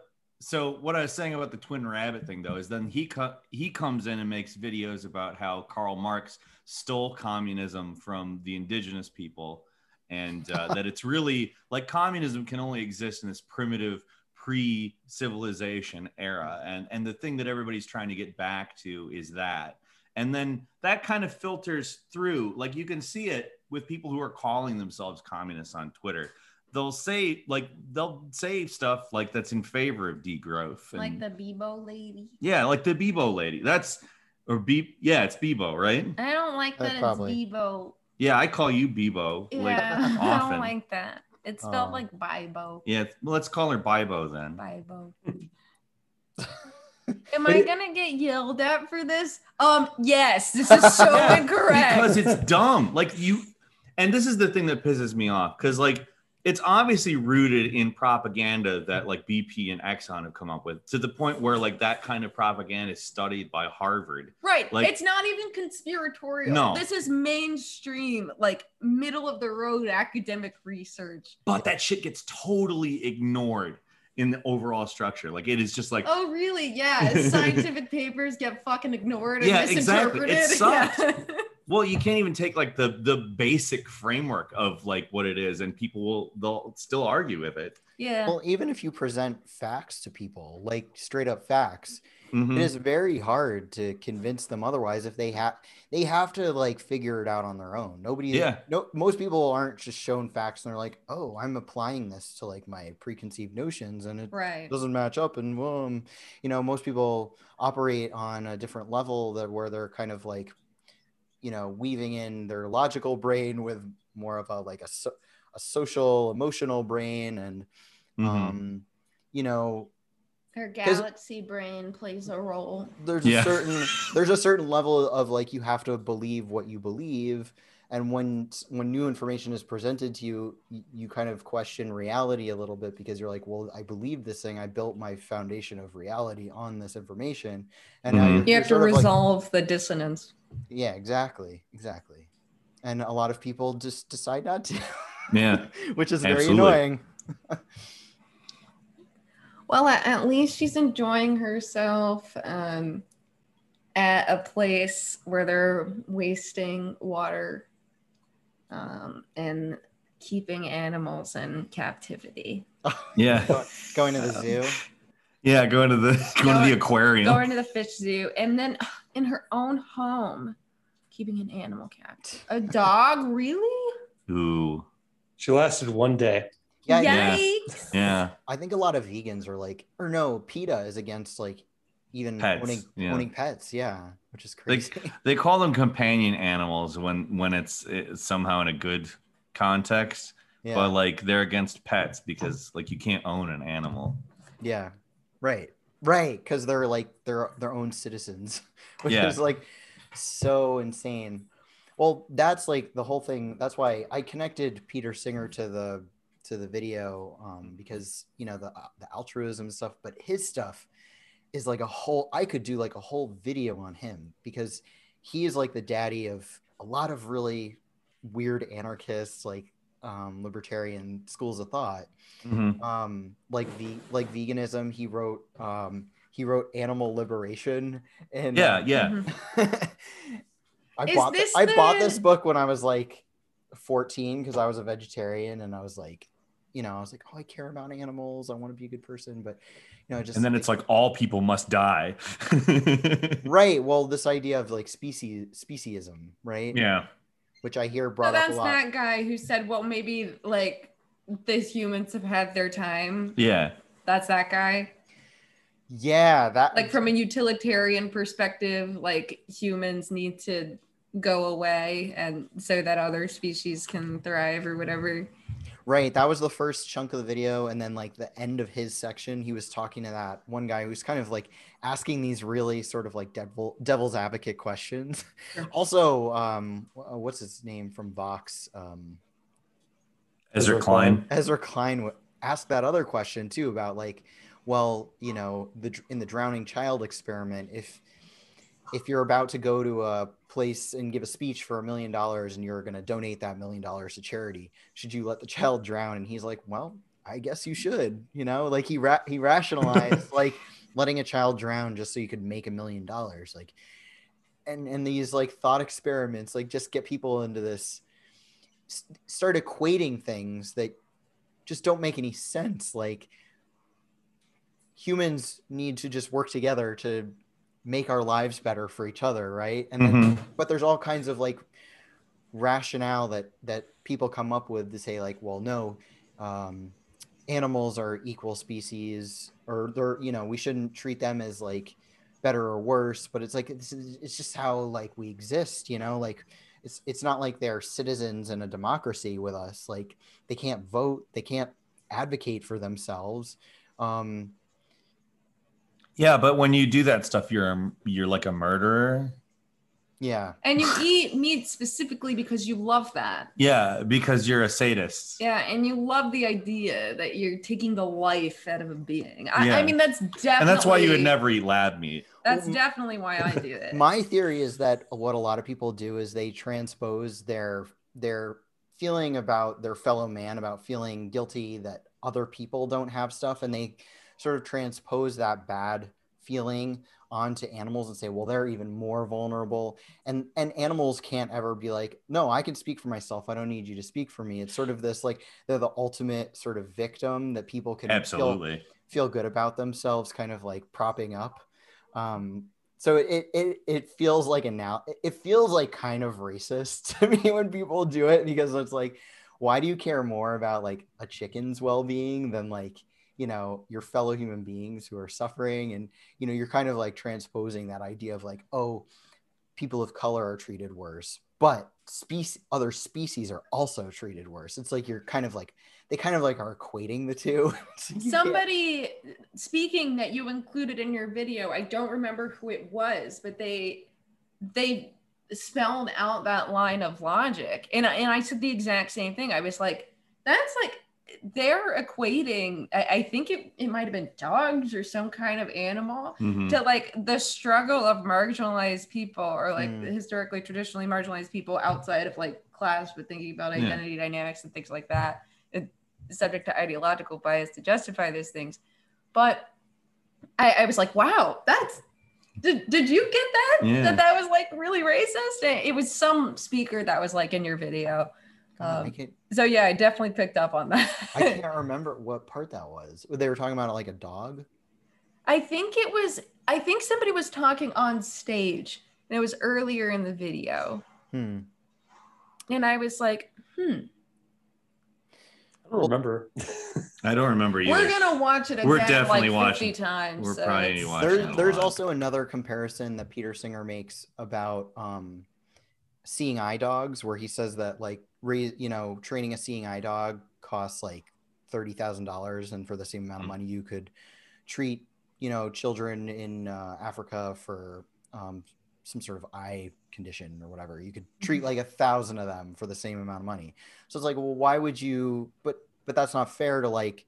[SPEAKER 3] so what i was saying about the twin rabbit thing though is then he co- he comes in and makes videos about how karl marx stole communism from the indigenous people and uh, that it's really like communism can only exist in this primitive pre-civilization era. And and the thing that everybody's trying to get back to is that. And then that kind of filters through like you can see it with people who are calling themselves communists on twitter they'll say like they'll say stuff like that's in favor of degrowth and,
[SPEAKER 1] like the Bebo lady.
[SPEAKER 3] yeah like the bebo lady that's or be yeah it's bebo right
[SPEAKER 1] I don't like
[SPEAKER 2] Uh,
[SPEAKER 1] that
[SPEAKER 2] probably.
[SPEAKER 1] it's Bebo.
[SPEAKER 3] yeah i call you bebo like
[SPEAKER 1] Yeah, I don't like that. It's spelled
[SPEAKER 2] Oh.
[SPEAKER 1] like Bibo.
[SPEAKER 3] yeah well, let's call her bibo then
[SPEAKER 1] Bibo. Am
[SPEAKER 4] But
[SPEAKER 1] I
[SPEAKER 4] it-
[SPEAKER 1] gonna get yelled at for this? Um, yes, this is so
[SPEAKER 3] Yeah,
[SPEAKER 1] incorrect.
[SPEAKER 3] because it's dumb. Like you, and this is the thing that pisses me off because like it's obviously rooted in propaganda that like BP and Exxon have come up with to the point where like that kind of propaganda is studied by Harvard.
[SPEAKER 1] right.
[SPEAKER 3] like-
[SPEAKER 1] it's not even conspiratorial.
[SPEAKER 3] No.
[SPEAKER 1] This is mainstream, like middle of the road academic research.
[SPEAKER 3] But that shit gets totally ignored in the overall structure. Like it is just like
[SPEAKER 1] Oh, really? Yeah. Scientific papers get fucking ignored and
[SPEAKER 3] Yeah, exactly. It
[SPEAKER 1] misinterpreted.
[SPEAKER 3] sucks.
[SPEAKER 1] Yeah.
[SPEAKER 3] Well, you can't even take like the the basic framework of like what it is, and people will they'll still argue with it.
[SPEAKER 1] yeah.
[SPEAKER 2] well even if you present facts to people like straight up facts
[SPEAKER 3] Mhm.
[SPEAKER 2] it is very hard to convince them otherwise if they have they have to like figure it out on their own nobody
[SPEAKER 3] Yeah.
[SPEAKER 2] no most people aren't just shown facts and they're like oh i'm applying this to like my preconceived notions and it
[SPEAKER 1] Right.
[SPEAKER 2] doesn't match up and um you know most people operate on a different level that where they're kind of like you know weaving in their logical brain with more of a like a, so, a social emotional brain and
[SPEAKER 3] Mhm.
[SPEAKER 2] um you know
[SPEAKER 1] Her galaxy brain plays a role.
[SPEAKER 2] there's a certain there's a certain level of like you have to believe what you believe and when when new information is presented to you you, you kind of question reality a little bit because you're like well i believe this thing i built my foundation of reality on this information and now
[SPEAKER 3] Mhm.
[SPEAKER 2] you're,
[SPEAKER 1] You
[SPEAKER 2] you're
[SPEAKER 1] have to
[SPEAKER 2] sort of like-
[SPEAKER 1] resolve the dissonance.
[SPEAKER 2] Yeah exactly exactly and a lot of people just decide not to
[SPEAKER 3] Yeah.
[SPEAKER 2] which is very
[SPEAKER 3] Absolutely.
[SPEAKER 2] annoying
[SPEAKER 1] Well, at, at least she's enjoying herself um, at a place where they're wasting water um, and keeping animals in captivity.
[SPEAKER 3] Yeah.
[SPEAKER 2] Going to the zoo
[SPEAKER 3] Yeah. Going to the going to the aquarium.
[SPEAKER 1] Going to the fish zoo and then in her own home, keeping an animal cat. A dog, really?
[SPEAKER 3] Ooh.
[SPEAKER 4] She lasted one day.
[SPEAKER 2] yeah,
[SPEAKER 3] Yeah.
[SPEAKER 1] Yikes.
[SPEAKER 3] Yeah.
[SPEAKER 2] I think a lot of vegans are like, or no, PETA is against like even
[SPEAKER 3] Pets,
[SPEAKER 2] owning
[SPEAKER 3] yeah.
[SPEAKER 2] owning pets. Yeah, which is
[SPEAKER 3] Like-
[SPEAKER 2] crazy.
[SPEAKER 3] They call them companion animals when when it's, it's somehow in a good context,
[SPEAKER 2] yeah,
[SPEAKER 3] but like they're against pets because like you can't own an animal.
[SPEAKER 2] yeah, right, right, because they're like their their own citizens, which
[SPEAKER 3] Yeah.
[SPEAKER 2] is like so insane. Well, that's like the whole thing. That's why I connected Peter Singer to the to the video um, because you know the the altruism stuff, but his stuff is like a whole. I could do like a whole video on him because he is like the daddy of a lot of really weird anarchists, like um, libertarian schools of thought
[SPEAKER 3] Mhm.
[SPEAKER 2] um like the like veganism he wrote um he wrote animal liberation and
[SPEAKER 3] Yeah.
[SPEAKER 2] uh,
[SPEAKER 3] Yeah.
[SPEAKER 1] Mhm.
[SPEAKER 2] i
[SPEAKER 1] Is
[SPEAKER 2] bought
[SPEAKER 1] this
[SPEAKER 2] i bought this book when i was like 14 because i was a vegetarian and i was like you know i was like oh i care about animals i want to be a good person but you know just
[SPEAKER 3] And then it's like all people must die.
[SPEAKER 2] right well this idea of like species speciesism right
[SPEAKER 3] yeah.
[SPEAKER 2] Which i hear
[SPEAKER 1] So
[SPEAKER 2] brought up a
[SPEAKER 1] that's that guy who said, well, maybe like the humans have had their time.
[SPEAKER 3] Yeah.
[SPEAKER 1] That's that guy.
[SPEAKER 2] yeah that
[SPEAKER 1] Like from a utilitarian perspective, like humans need to go away and so that other species can thrive or whatever.
[SPEAKER 2] Right. That was the first chunk of the video. And then, like, the end of his section, he was talking to that one guy who's kind of like asking these really sort of like devil, devil's advocate questions.
[SPEAKER 1] Sure.
[SPEAKER 2] also, um, uh, what's his name from Vox? Um,
[SPEAKER 3] Ezra
[SPEAKER 4] Ezra
[SPEAKER 3] Klein.
[SPEAKER 2] Ezra Klein w- asked that other question too about like, well, you know, the in the drowning child experiment, if if you're about to go to a place and give a speech for a million dollars and you're going to donate that million dollars to charity, should you let the child drown? And he's like, well, I guess you should. You know, like he ra- he rationalized like letting a child drown just so you could make a million dollars, like. And, and these like thought experiments like just get people into this s- start equating things that just don't make any sense like humans need to just work together to make our lives better for each other right? And then,
[SPEAKER 3] Mhm.
[SPEAKER 2] but there's all kinds of like rationale that that people come up with to say like well no um animals are equal species or they're you know we shouldn't treat them as like better or worse but it's like it's, it's just how like we exist you know? Like it's it's not like they're citizens in a democracy with us. Like they can't vote they can't advocate for themselves. Um
[SPEAKER 3] Yeah, but when you do that stuff, you're you're like a murderer.
[SPEAKER 2] yeah
[SPEAKER 1] And you eat meat specifically because you love that.
[SPEAKER 3] Yeah, because you're a sadist.
[SPEAKER 1] Yeah, and you love the idea that you're taking the life out of a being. I,
[SPEAKER 3] Yeah.
[SPEAKER 1] I mean, that's definitely.
[SPEAKER 3] And that's why you would never eat lab meat.
[SPEAKER 1] That's definitely why I do it.
[SPEAKER 2] my theory is that what a lot of people do is they transpose their their feeling about their fellow man about feeling guilty that other people don't have stuff and they sort of transpose that bad feeling onto animals and say well they're even more vulnerable. And and animals can't ever be like no i can speak for myself. I don't need you to speak for me. It's sort of this like they're the ultimate sort of victim that people can feel-
[SPEAKER 3] Absolutely.
[SPEAKER 2] feel good about themselves kind of like propping up. Um so it it it feels like a now it feels like kind of racist to me when people do it because it's like why do you care more about like a chicken's well-being than like you know your fellow human beings who are suffering and you know you're kind of like transposing that idea of like oh people of color are treated worse but species other species are also treated worse. It's like you're kind of like they kind of like are equating the two. So you can't-
[SPEAKER 1] Somebody speaking that you included in your video, I don't remember who it was, but they they spelled out that line of logic. And I, and I said the exact same thing. I was like, that's like they're equating, I, I think it, it might have been dogs or some kind of animal
[SPEAKER 3] Mhm.
[SPEAKER 1] to like the struggle of marginalized people or like
[SPEAKER 2] Mm.
[SPEAKER 1] historically traditionally marginalized people outside of like class but thinking about
[SPEAKER 3] Yeah.
[SPEAKER 1] identity dynamics and things like that and subject to ideological bias to justify those things but i, I was like wow that's did, did you get that
[SPEAKER 3] Yeah.
[SPEAKER 1] that that was like really racist it was some speaker that was like in your video
[SPEAKER 2] God, I
[SPEAKER 1] um,
[SPEAKER 2] can't
[SPEAKER 1] so yeah i definitely picked up on that
[SPEAKER 2] I can't remember what part that was. They were talking about like a dog.
[SPEAKER 1] I think it was, I think somebody was talking on stage and it was earlier in the video.
[SPEAKER 2] Hmm.
[SPEAKER 1] And I was like, hmm,
[SPEAKER 4] I don't remember.
[SPEAKER 3] I don't remember either.
[SPEAKER 1] we're going to watch it again
[SPEAKER 3] We're definitely
[SPEAKER 1] like 50
[SPEAKER 3] watching-
[SPEAKER 1] times.
[SPEAKER 3] we're
[SPEAKER 1] so
[SPEAKER 3] probably
[SPEAKER 1] it's-
[SPEAKER 3] watching
[SPEAKER 2] There,
[SPEAKER 3] it a
[SPEAKER 2] there's
[SPEAKER 3] lot.
[SPEAKER 2] also another comparison that Peter Singer makes about um, seeing eye dogs, where he says that like re, you know training a seeing eye dog costs like thirty thousand dollars, and for the same amount of
[SPEAKER 3] Mhm.
[SPEAKER 2] money you could treat you know children in uh, Africa for um, some sort of eye condition or whatever. You could treat like a thousand of them for the same amount of money. So it's like, well, why would you? But but that's not fair to like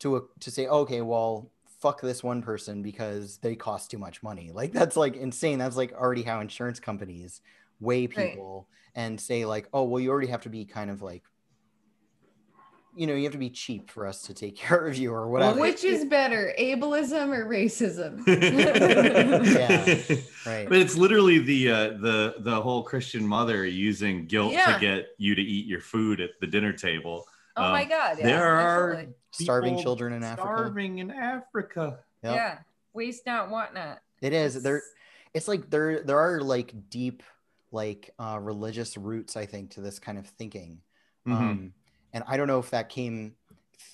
[SPEAKER 2] to a, to say, okay, well, fuck this one person because they cost too much money. Like that's like insane. That's like already how insurance companies weigh
[SPEAKER 1] Right.
[SPEAKER 2] people and say like, oh, well, you already have to be kind of like, you know, you have to be cheap for us to take care of you or whatever.
[SPEAKER 1] Which is better, ableism or racism?
[SPEAKER 2] Yeah, right.
[SPEAKER 3] But it's literally the uh, the the whole Christian mother using guilt
[SPEAKER 1] Yeah.
[SPEAKER 3] to get you to eat your food at the dinner table.
[SPEAKER 1] Oh
[SPEAKER 3] Um,
[SPEAKER 1] my God. Yeah,
[SPEAKER 3] there are.
[SPEAKER 2] Starving children in Africa.
[SPEAKER 3] Starving in Africa.
[SPEAKER 2] Yep.
[SPEAKER 1] Yeah. Waste not, want not.
[SPEAKER 2] It is. There
[SPEAKER 1] It's-
[SPEAKER 2] it's like there there are like deep like uh religious roots, I think, to this kind of thinking.
[SPEAKER 3] Mhm.
[SPEAKER 2] Um and I don't know if that came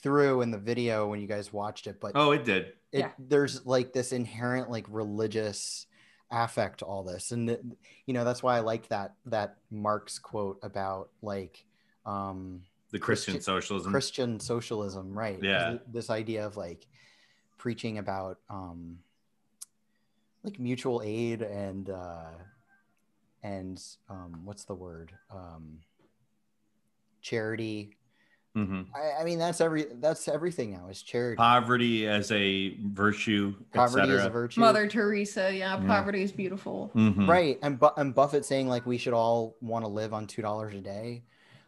[SPEAKER 2] through in the video when you guys watched it, but
[SPEAKER 3] oh, it did.
[SPEAKER 2] it,
[SPEAKER 1] Yeah.
[SPEAKER 2] there's like this inherent like religious affect to all this and th- you know that's why i like that that marx quote about like um
[SPEAKER 3] The Christian,
[SPEAKER 2] Christian-
[SPEAKER 3] socialism.
[SPEAKER 2] christian socialism right 'Cause
[SPEAKER 3] Yeah.
[SPEAKER 2] this idea of like preaching about um like mutual aid and uh and um what's the word um charity
[SPEAKER 3] Mhm.
[SPEAKER 2] I, I mean that's every that's everything now is charity
[SPEAKER 3] Poverty as a virtue,
[SPEAKER 2] poverty is a virtue
[SPEAKER 1] Mother Teresa. Yeah.
[SPEAKER 3] Yeah.
[SPEAKER 1] Poverty is beautiful.
[SPEAKER 3] Mhm.
[SPEAKER 2] right and, Bu- and buffett saying like we should all want to live on two dollars a day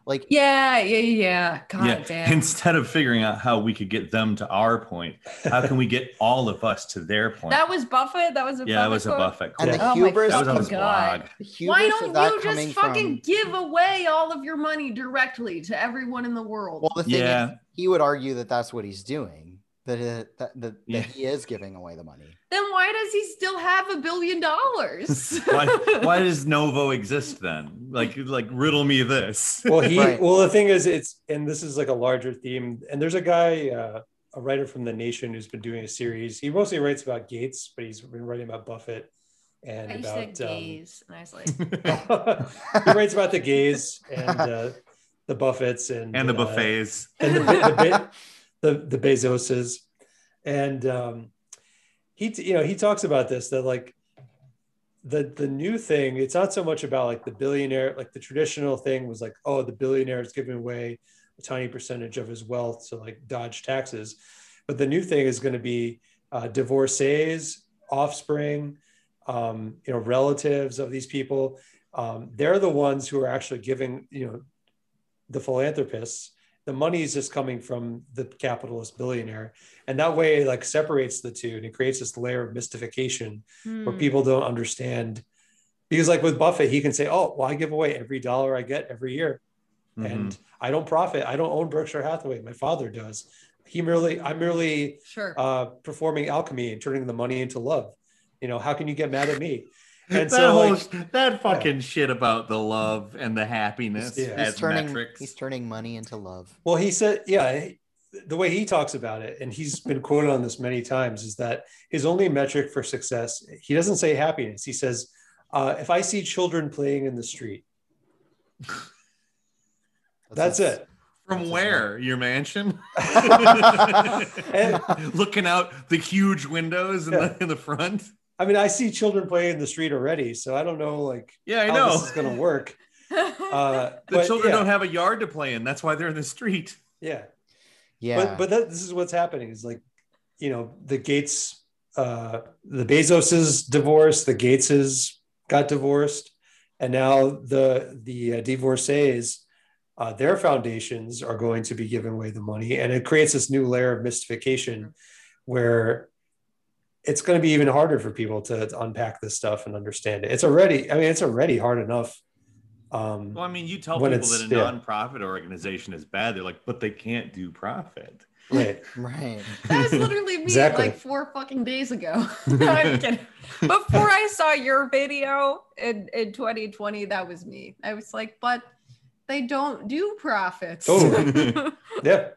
[SPEAKER 2] like
[SPEAKER 1] Yeah. Yeah. Yeah. God
[SPEAKER 3] Yeah.
[SPEAKER 1] damn.
[SPEAKER 3] Instead of figuring out how we could get them to our point, how can we get all of us to their point?
[SPEAKER 1] that was Buffett. That was a buffet.
[SPEAKER 3] yeah, that was a
[SPEAKER 1] quote?
[SPEAKER 3] Buffett.
[SPEAKER 2] and
[SPEAKER 3] quote.
[SPEAKER 2] the
[SPEAKER 1] Oh my
[SPEAKER 2] hubris
[SPEAKER 3] that was on his
[SPEAKER 1] God.
[SPEAKER 3] blog.
[SPEAKER 1] Why don't you just fucking
[SPEAKER 2] from
[SPEAKER 1] give away all of your money directly to everyone in the world?
[SPEAKER 2] well the thing
[SPEAKER 3] Yeah.
[SPEAKER 2] is he would argue that that's what he's doing that it, that, that,
[SPEAKER 3] Yeah.
[SPEAKER 2] that he is giving away the money
[SPEAKER 1] then why does he still have a billion dollars?
[SPEAKER 3] why, why does Novo exist then? Like, like riddle me this.
[SPEAKER 4] well he
[SPEAKER 2] Right.
[SPEAKER 4] well the thing is it's and this is like a larger theme and there's a guy uh, a writer from the nation who's been doing a series he mostly writes about gates but he's been writing about buffett and
[SPEAKER 1] you
[SPEAKER 4] about
[SPEAKER 1] said
[SPEAKER 4] um,
[SPEAKER 1] gays, and I was like,
[SPEAKER 4] he writes about the gays and uh, the buffets and
[SPEAKER 3] and the
[SPEAKER 4] uh,
[SPEAKER 3] buffets.
[SPEAKER 4] and the the, the, the, the bezoses. And um, he you know he talks about this that like the the new thing it's not so much about like the billionaire like the traditional thing was like oh the billionaire is giving away a tiny percentage of his wealth to like dodge taxes. But the new thing is going to be uh, divorcees offspring um, you know relatives of these people. Um, they're the ones who are actually giving you know the philanthropists the money is just coming from the capitalist billionaire. And that way it like separates the two and it creates this layer of mystification where
[SPEAKER 1] hmm.
[SPEAKER 4] people don't understand. Because like with buffett he can say oh well i give away every dollar i get every year.
[SPEAKER 3] Mhm.
[SPEAKER 4] and i don't profit. I don't own berkshire hathaway. My father does. He merely i'm merely
[SPEAKER 1] sure.
[SPEAKER 4] uh, performing alchemy and turning the money into love. You know how can you get mad at me and
[SPEAKER 3] that
[SPEAKER 4] so
[SPEAKER 3] whole
[SPEAKER 4] like
[SPEAKER 3] that fucking shit about the love and the happiness
[SPEAKER 4] Yeah.
[SPEAKER 2] he's turning
[SPEAKER 3] metrics.
[SPEAKER 2] he's turning money into love
[SPEAKER 4] Well, he said, yeah, the way he talks about it, and he's been quoted on this many times, is that his only metric for success, he doesn't say happiness. He says, uh, if I see children playing in the street, That's it.
[SPEAKER 3] From
[SPEAKER 2] That's
[SPEAKER 3] where? Your mansion?
[SPEAKER 4] And-
[SPEAKER 3] Looking out the huge windows in,
[SPEAKER 4] Yeah.
[SPEAKER 3] the, in the front.
[SPEAKER 4] I mean, I see children playing in the street already, so I don't know like
[SPEAKER 3] Yeah, I
[SPEAKER 4] how
[SPEAKER 3] know.
[SPEAKER 4] this is going to work. Uh,
[SPEAKER 3] the
[SPEAKER 4] but
[SPEAKER 3] children
[SPEAKER 4] yeah,
[SPEAKER 3] don't have a yard to play in. That's why they're in the street.
[SPEAKER 4] Yeah,
[SPEAKER 2] Yeah.
[SPEAKER 4] but but that, this is what's happening. Is like, you know, the Gates, uh, the Bezoses divorced, the Gateses got divorced, and now the the uh, divorcees, uh, their foundations are going to be giving away the money, and it creates this new layer of mystification, where it's going to be even harder for people to, to unpack this stuff and understand it. It's already, I mean, it's already hard enough. Um,
[SPEAKER 3] Well, I mean, you tell
[SPEAKER 4] When
[SPEAKER 3] people
[SPEAKER 4] it's-
[SPEAKER 3] that a
[SPEAKER 4] yeah.
[SPEAKER 3] nonprofit organization is bad. They're like, but they can't do profit.
[SPEAKER 4] right.
[SPEAKER 2] right.
[SPEAKER 1] That was literally me
[SPEAKER 4] Exactly.
[SPEAKER 1] like four fucking days ago. no, I'm kidding. Before I saw your video in, in 2020, that was me. I was like, but they don't do profits.
[SPEAKER 4] Oh. Yeah.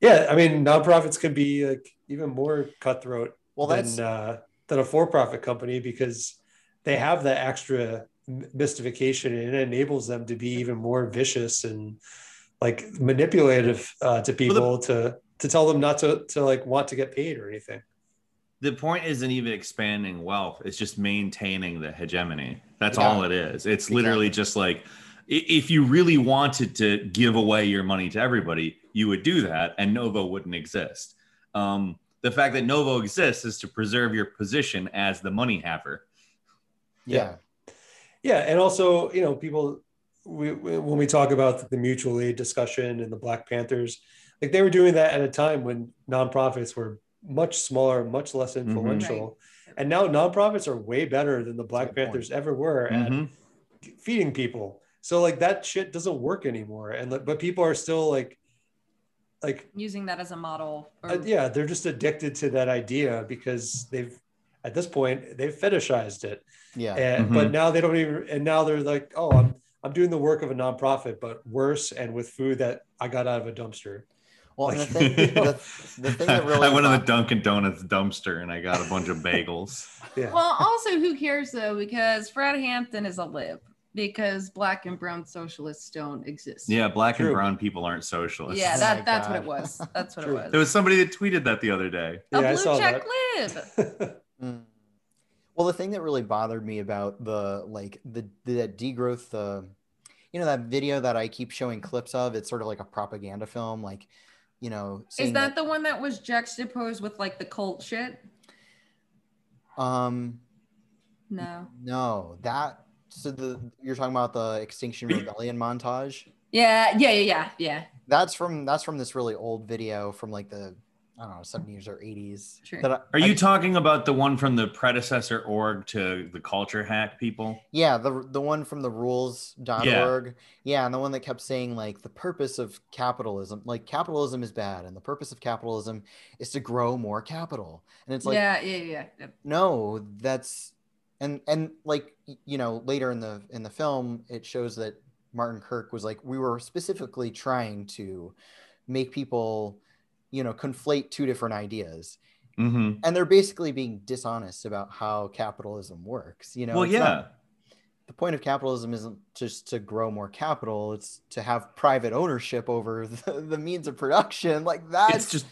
[SPEAKER 4] Yeah. I mean, nonprofits can be like even more cutthroat
[SPEAKER 2] Well, that's
[SPEAKER 4] than, uh, than a for-profit company because they have that extra mystification and it enables them to be even more vicious and like manipulative uh, to people to to tell them not to to like want to get paid or anything.
[SPEAKER 3] the point isn't even expanding wealth. It's just maintaining the hegemony. That's
[SPEAKER 2] Yeah.
[SPEAKER 3] all it is. It's literally just like if you really wanted to give away your money to everybody you would do that and novo wouldn't exist um, the fact that novo exists is to preserve your position as the money haver
[SPEAKER 2] yeah.
[SPEAKER 4] Yeah, and also you know people we, we- when we talk about the mutual aid discussion and the Black Panthers, like they were doing that at a time when nonprofits were much smaller, much less influential, and now nonprofits are way better than the Black
[SPEAKER 2] Good point.
[SPEAKER 4] Panthers ever were at
[SPEAKER 3] Mhm.
[SPEAKER 4] feeding people. So like that shit doesn't work anymore, and but people are still like like
[SPEAKER 1] Using that as a model. or-
[SPEAKER 4] uh, yeah, they're just addicted to that idea because they've at this point they've fetishized it.
[SPEAKER 2] Yeah.
[SPEAKER 4] And but now they don't even and now they're like, oh, I'm I'm doing the work of a nonprofit, but worse and with food that I got out of a dumpster.
[SPEAKER 2] Well, and the thing, the, the thing that really
[SPEAKER 3] I went to the Dunkin' Donuts dumpster and I got a bunch of bagels.
[SPEAKER 4] Yeah.
[SPEAKER 1] Well, also, who cares though? Because Fred Hampton is a lib. Because black and brown socialists don't exist.
[SPEAKER 3] Yeah, black and brown people aren't socialists.
[SPEAKER 1] Yeah,
[SPEAKER 2] Oh
[SPEAKER 1] that,
[SPEAKER 2] my
[SPEAKER 1] that's what it was. That's what
[SPEAKER 4] True.
[SPEAKER 1] it was.
[SPEAKER 3] There was somebody that tweeted that the other day.
[SPEAKER 1] a
[SPEAKER 4] yeah, I
[SPEAKER 1] blue
[SPEAKER 4] saw
[SPEAKER 1] check
[SPEAKER 4] that.
[SPEAKER 1] lib.
[SPEAKER 2] Mm. Well, the thing that really bothered me about the like the the degrowth, the you know that video that I keep showing clips of, it's sort of like a propaganda film, like you know.
[SPEAKER 1] Is
[SPEAKER 2] saying
[SPEAKER 1] that the one that was juxtaposed with like the cult shit?
[SPEAKER 2] um
[SPEAKER 1] No.
[SPEAKER 2] no that so the you're talking about the Extinction Rebellion montage?
[SPEAKER 1] Yeah, yeah, yeah, yeah, yeah.
[SPEAKER 2] That's from that's from this really old video from like the I don't know 70s or 80s.
[SPEAKER 1] Sure.
[SPEAKER 2] I,
[SPEAKER 3] Are
[SPEAKER 2] I
[SPEAKER 3] you
[SPEAKER 2] just-
[SPEAKER 3] talking about the one from the predecessor org to the culture hack people?
[SPEAKER 2] Yeah, the the one from the rules.org. Yeah. Yeah. and the one that kept saying like the purpose of capitalism, like capitalism is bad and the purpose of capitalism is to grow more capital. And it's like
[SPEAKER 1] yeah, yeah, yeah, yeah.
[SPEAKER 2] no, that's and and like y- you know, later in the in the film it shows that Martin Kirk was like we were specifically trying to make people, you know, conflate two different ideas.
[SPEAKER 3] Mm-hmm.
[SPEAKER 2] And they're basically being dishonest about how capitalism works, you know.
[SPEAKER 3] well,
[SPEAKER 2] it's
[SPEAKER 3] yeah.
[SPEAKER 2] not- the point of capitalism isn't just to grow more capital it's to have private ownership over the, the means of production like that's
[SPEAKER 3] it's just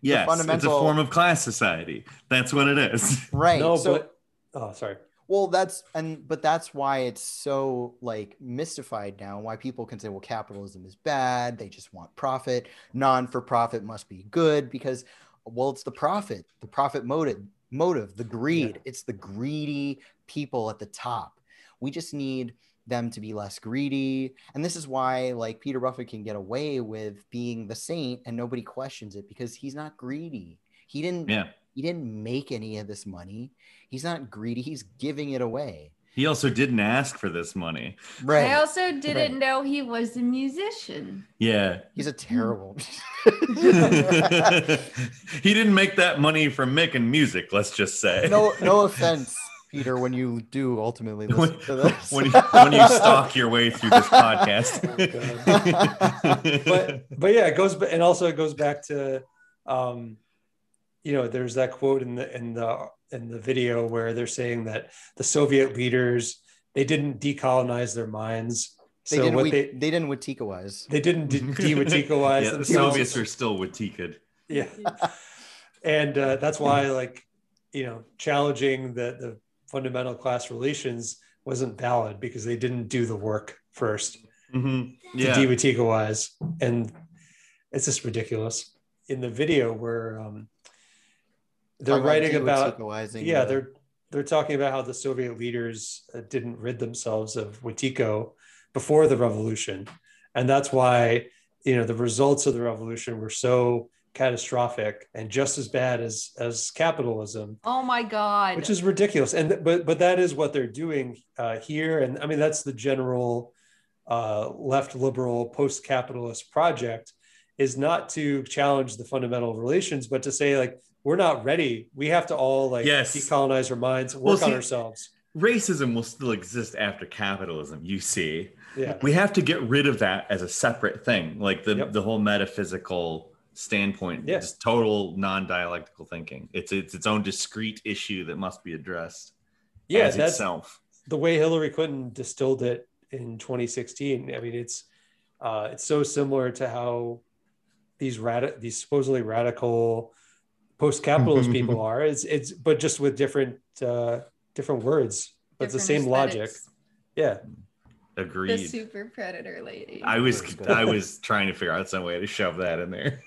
[SPEAKER 3] yes, it's a form of class society. That's what it is.
[SPEAKER 2] right
[SPEAKER 4] no,
[SPEAKER 2] so
[SPEAKER 4] but oh sorry.
[SPEAKER 2] Well that's and but that's why it's so like mystified now why people can say well capitalism is bad they just want profit. Non-for-profit must be good because well it's the profit the profit motive motive the greed. It's the greedy people at the top. We just need them to be less greedy. And this is why like peter buffett can get away with being the saint and nobody questions it because he's not greedy. He didn't
[SPEAKER 3] Yeah.
[SPEAKER 2] He didn't make any of this money he's not greedy he's giving it away
[SPEAKER 3] He also didn't ask for this money.
[SPEAKER 2] right
[SPEAKER 1] I also didn't
[SPEAKER 2] Right.
[SPEAKER 1] know he was a musician.
[SPEAKER 3] Yeah.
[SPEAKER 2] he's a terrible
[SPEAKER 3] he didn't make that money from making music, let's just say.
[SPEAKER 2] no no offense peter when you do ultimately
[SPEAKER 3] when,
[SPEAKER 2] to this
[SPEAKER 3] when you, when you stalk your way through this podcast.
[SPEAKER 4] but but yeah, it goes ba- and also it goes back to um you know, there's that quote in the in the in the video where they're saying that the Soviet leaders they didn't decolonize their minds.
[SPEAKER 2] They
[SPEAKER 4] so
[SPEAKER 2] didn't.
[SPEAKER 4] what
[SPEAKER 2] We,
[SPEAKER 4] they
[SPEAKER 2] they didn't Wetiko wise.
[SPEAKER 4] they didn't de- de-Wetikowise
[SPEAKER 3] yeah, the
[SPEAKER 4] themselves.
[SPEAKER 3] Soviets are still Wetiko'd.
[SPEAKER 4] yeah and uh, that's why like you know challenging the the fundamental class relations wasn't valid because they didn't do the work first
[SPEAKER 3] Mhm.
[SPEAKER 4] to
[SPEAKER 3] Yeah.
[SPEAKER 4] de-Wetikowise. and it's just ridiculous in the video where um, they're writing about yeah
[SPEAKER 2] the-
[SPEAKER 4] they're they're talking about how the soviet leaders uh, didn't rid themselves of Wetiko before the revolution. And that's why you know the results of the revolution were so catastrophic and just as bad as as capitalism.
[SPEAKER 1] Oh my god.
[SPEAKER 4] which is ridiculous. And but but that is what they're doing uh, here. And i mean that's the general uh, left liberal post-capitalist project is not to challenge the fundamental relations but to say like we're not ready we have to all like
[SPEAKER 3] Yes.
[SPEAKER 4] decolonize our minds work
[SPEAKER 3] Well,
[SPEAKER 4] on ourselves
[SPEAKER 3] Racism will still exist after capitalism, you see.
[SPEAKER 4] yeah
[SPEAKER 3] We have to get rid of that as a separate thing, like the,
[SPEAKER 4] Yep.
[SPEAKER 3] the whole metaphysical standpoint,
[SPEAKER 4] Yeah.
[SPEAKER 3] just total non-dialectical thinking. It's it's its own discrete issue that must be addressed
[SPEAKER 4] yeah
[SPEAKER 3] as
[SPEAKER 4] that's
[SPEAKER 3] itself.
[SPEAKER 4] the way Hillary Clinton distilled it in 2016. I mean, it's uh, it's so similar to how these rad- these supposedly radical post-capitalist people are. It's it's but just with different uh, different words, but it's the
[SPEAKER 1] Different
[SPEAKER 4] same logic.
[SPEAKER 1] aesthetics.
[SPEAKER 4] Yeah,
[SPEAKER 1] The super predator lady.
[SPEAKER 3] I was I was trying to figure out some way to shove that in there.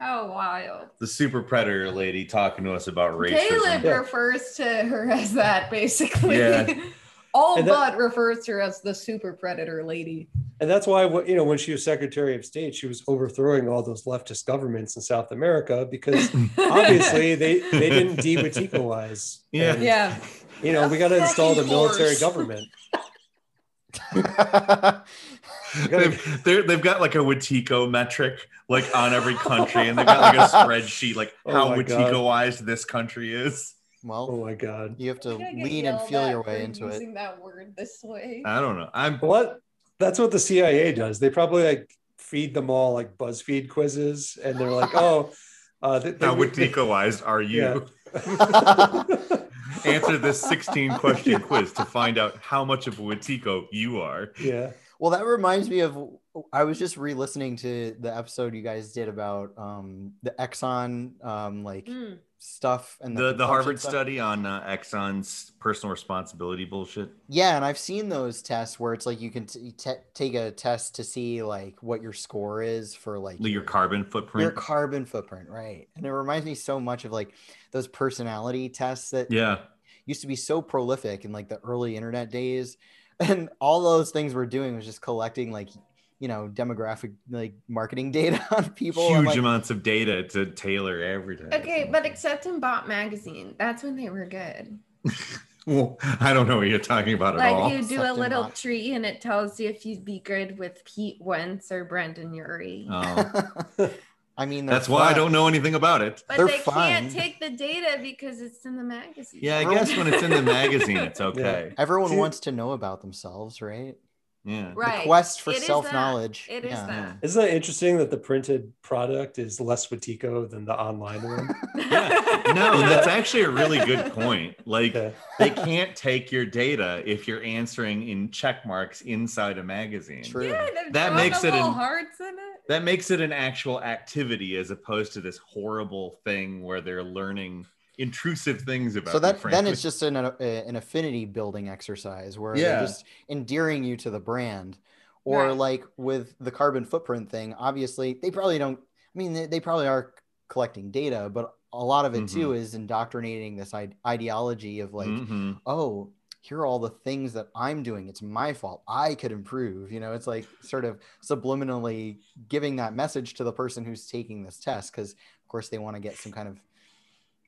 [SPEAKER 1] How wild.
[SPEAKER 3] The super predator lady talking to us about racism.
[SPEAKER 1] Caleb
[SPEAKER 4] Yeah.
[SPEAKER 1] refers to her as that basically.
[SPEAKER 3] Yeah.
[SPEAKER 1] All
[SPEAKER 4] that-
[SPEAKER 1] but refers to her as the super predator lady.
[SPEAKER 4] and that's why you know when she was Secretary of State, she was overthrowing all those leftist governments in South America because obviously they they didn't de-Wetikowise.
[SPEAKER 3] Yeah.
[SPEAKER 4] And,
[SPEAKER 1] yeah.
[SPEAKER 4] You know, we got to install the military government.
[SPEAKER 3] they've, they're, they've got like a Wetiko metric like on every country, and they've got like a spreadsheet like
[SPEAKER 4] Oh
[SPEAKER 3] how
[SPEAKER 4] my God.
[SPEAKER 3] Wetiko-wise this country is.
[SPEAKER 2] Well,
[SPEAKER 4] Oh my god.
[SPEAKER 2] you have to
[SPEAKER 1] I think I get
[SPEAKER 2] lean and feel your way into it.
[SPEAKER 1] Using that word this way.
[SPEAKER 3] I don't know. I'm
[SPEAKER 4] What? That's what the CIA does. They probably like feed them all like BuzzFeed quizzes, and they're like, "Oh, uh, they, they,
[SPEAKER 3] how Wetiko-wise are you? Answer this 16 question quiz to find out how much of a Wetiko you are.
[SPEAKER 4] yeah,
[SPEAKER 2] Well, that reminds me of I was just re-listening to the episode you guys did about um the Exxon um like
[SPEAKER 1] Mm.
[SPEAKER 2] Stuff and
[SPEAKER 3] The the
[SPEAKER 2] consumption
[SPEAKER 3] Harvard
[SPEAKER 2] stuff.
[SPEAKER 3] study on uh, Exxon's personal responsibility bullshit.
[SPEAKER 2] Yeah, and I've seen those tests where it's like you can t- t- take a test to see like what your score is for like
[SPEAKER 3] Your carbon footprint.
[SPEAKER 2] your carbon footprint, right? And it reminds me so much of like those personality tests that
[SPEAKER 3] yeah.
[SPEAKER 2] used to be so prolific in like the early internet days and all those things we're doing was just collecting like you know demographic like marketing data on people
[SPEAKER 3] Huge
[SPEAKER 2] like,
[SPEAKER 3] amounts of data to tailor everything
[SPEAKER 1] Okay, but except in Bop Magazine, that's when they were good.
[SPEAKER 3] Well, I don't know what you're talking about at all.
[SPEAKER 1] Like you do a
[SPEAKER 2] Except in
[SPEAKER 1] little
[SPEAKER 2] Bop.
[SPEAKER 1] tree and it tells you if you'd be good with Pete Wentz or Brendon Urie.
[SPEAKER 3] Oh,
[SPEAKER 2] i mean they're
[SPEAKER 3] that's why I don't know anything about it.
[SPEAKER 1] but
[SPEAKER 2] they're
[SPEAKER 1] they
[SPEAKER 2] fun.
[SPEAKER 1] can't take the data because it's in the magazine.
[SPEAKER 3] Yeah, I guess when it's in the magazine, it's okay.
[SPEAKER 2] everyone
[SPEAKER 4] See-
[SPEAKER 2] wants to know about themselves right
[SPEAKER 3] Yeah.
[SPEAKER 1] Right.
[SPEAKER 2] the quest for
[SPEAKER 1] It is that.
[SPEAKER 2] self-knowledge
[SPEAKER 1] It is
[SPEAKER 2] yeah.
[SPEAKER 1] that.
[SPEAKER 4] isn't that interesting that the printed product is less Wetiko than the online one?
[SPEAKER 3] Yeah. No, that's actually a really good point. Like
[SPEAKER 4] Yeah.
[SPEAKER 3] they can't take your data if you're answering in check marks inside a magazine.
[SPEAKER 2] True.
[SPEAKER 1] Yeah,
[SPEAKER 3] That makes it an-
[SPEAKER 1] hearts in it.
[SPEAKER 3] That makes it an actual activity as opposed to this horrible thing where they're learning intrusive things about
[SPEAKER 2] so
[SPEAKER 3] you,
[SPEAKER 2] that then it's just an, uh, an affinity building exercise where
[SPEAKER 3] Yeah.
[SPEAKER 2] they're just endearing you to the brand or
[SPEAKER 1] Right.
[SPEAKER 2] like with the carbon footprint thing obviously they probably don't i mean they, they probably are collecting data but a lot of it
[SPEAKER 3] Mm-hmm.
[SPEAKER 2] too is indoctrinating this ide- ideology of like
[SPEAKER 3] Mhm.
[SPEAKER 2] oh here are all the things that i'm doing it's my fault i could improve you know it's like sort of subliminally giving that message to the person who's taking this test because of course they want to get some kind of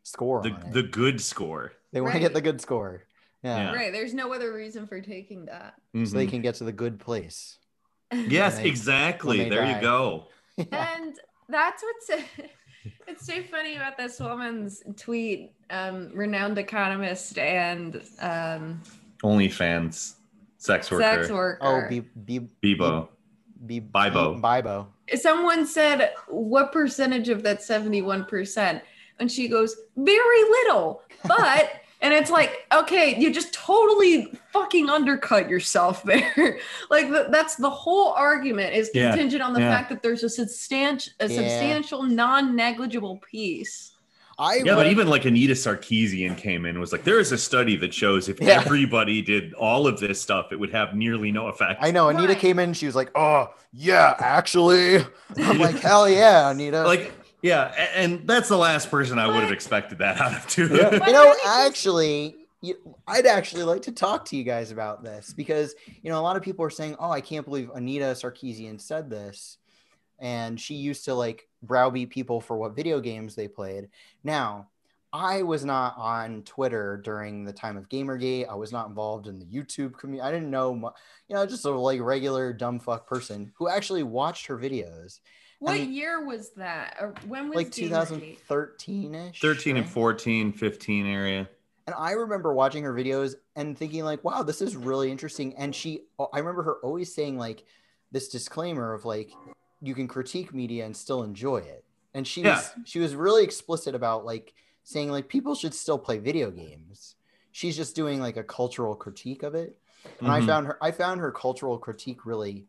[SPEAKER 2] score
[SPEAKER 3] the
[SPEAKER 2] on it.
[SPEAKER 3] the good score.
[SPEAKER 2] They want to get the good score. Yeah.
[SPEAKER 3] Yeah.
[SPEAKER 1] Right. There's no other reason for taking that.
[SPEAKER 2] So they can get to the good place.
[SPEAKER 3] Yes,
[SPEAKER 2] they-
[SPEAKER 3] exactly. There
[SPEAKER 2] die.
[SPEAKER 3] you go.
[SPEAKER 1] and that's what's it's so funny about this woman's tweet um renowned economist and um
[SPEAKER 3] OnlyFans, sex worker,
[SPEAKER 1] sex worker
[SPEAKER 2] Oh, be be
[SPEAKER 3] Bebo.
[SPEAKER 2] be
[SPEAKER 3] Bibo.
[SPEAKER 2] Bibo.
[SPEAKER 1] someone said what percentage of that 71% and she goes very little but and it's like okay you just totally fucking undercut yourself there. like th- that's the whole argument is
[SPEAKER 3] Yeah,
[SPEAKER 1] contingent on the
[SPEAKER 3] yeah.
[SPEAKER 1] fact that there's a substantial, a
[SPEAKER 2] Yeah.
[SPEAKER 1] substantial, non-negligible piece.
[SPEAKER 2] I
[SPEAKER 3] Yeah, but even like Anita Sarkeesian came in and was like, there is a study that shows if
[SPEAKER 2] Yeah.
[SPEAKER 3] everybody did all of this stuff, it would have nearly no effect.
[SPEAKER 2] I know Anita
[SPEAKER 1] Right.
[SPEAKER 2] came in. She was like, "Oh yeah, actually." I'm like, "Hell yeah, Anita!"
[SPEAKER 3] Like, yeah, and that's the last person I would have expected that out of too.
[SPEAKER 4] Yeah.
[SPEAKER 2] You know,
[SPEAKER 1] I think this-
[SPEAKER 2] actually, you, I'd actually like to talk to you guys about this because you know a lot of people are saying, "Oh, I can't believe Anita Sarkeesian said this," and she used to like browbeat people for what video games they played. Now, I was not on Twitter during the time of GamerGate. I was not involved in the YouTube community. I didn't know, mu- you know, just a like regular dumb fuck person who actually watched her videos.
[SPEAKER 1] What
[SPEAKER 2] mean,
[SPEAKER 1] year was that? Or when was
[SPEAKER 2] Like 2013 ish.
[SPEAKER 3] 13 and 14, 15 area.
[SPEAKER 2] And I remember watching her videos and thinking like, wow, this is really interesting. And she, I remember her always saying like this disclaimer of like, you can critique media and still enjoy it. And she was, she was really explicit about like saying like people should still play video games. She's just doing like a cultural critique of it. And I
[SPEAKER 3] Mhm.
[SPEAKER 2] found her, I found her cultural critique really,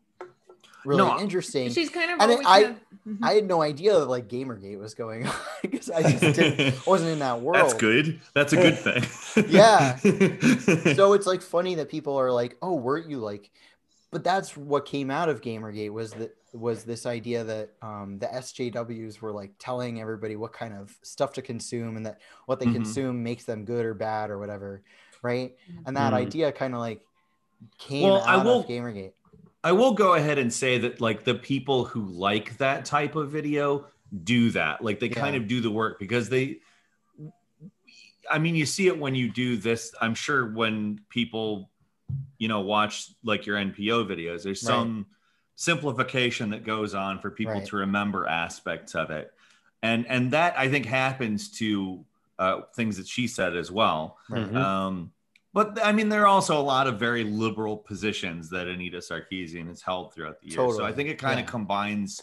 [SPEAKER 2] really
[SPEAKER 3] No,
[SPEAKER 2] interesting.
[SPEAKER 1] She's kind of
[SPEAKER 2] And
[SPEAKER 1] always
[SPEAKER 2] I-
[SPEAKER 1] had- Mhm.
[SPEAKER 2] I had no idea that like Gamergate was going on because I just didn't, wasn't in that world.
[SPEAKER 3] That's good. That's a good thing.
[SPEAKER 2] Yeah. so it's like funny that people are like, "Oh, weren't you like?" But that's what came out of GamerGate was that was this idea that um, the SJWs were like telling everybody what kind of stuff to consume and that what they
[SPEAKER 3] Mhm.
[SPEAKER 2] consume makes them good or bad or whatever, right? And that
[SPEAKER 3] Mhm.
[SPEAKER 2] idea kind of like came
[SPEAKER 3] Well, I
[SPEAKER 2] out
[SPEAKER 3] will-
[SPEAKER 2] of GamerGate.
[SPEAKER 3] I will go ahead and say that like the people who like that type of video do that. Like they kind of do the work because they I mean you see it when you do this. I'm sure when people you know watch like your NPO videos, there's
[SPEAKER 2] Right.
[SPEAKER 3] some simplification that goes on for people
[SPEAKER 2] Right.
[SPEAKER 3] to remember aspects of it. And and that I think happens to uh, things that she said as well.
[SPEAKER 2] Right.
[SPEAKER 4] Mhm.
[SPEAKER 3] Um, but I mean, there are also a lot of very liberal positions that Anita Sarkeesian has held throughout the year. So I think it kind
[SPEAKER 2] Yeah.
[SPEAKER 3] of combines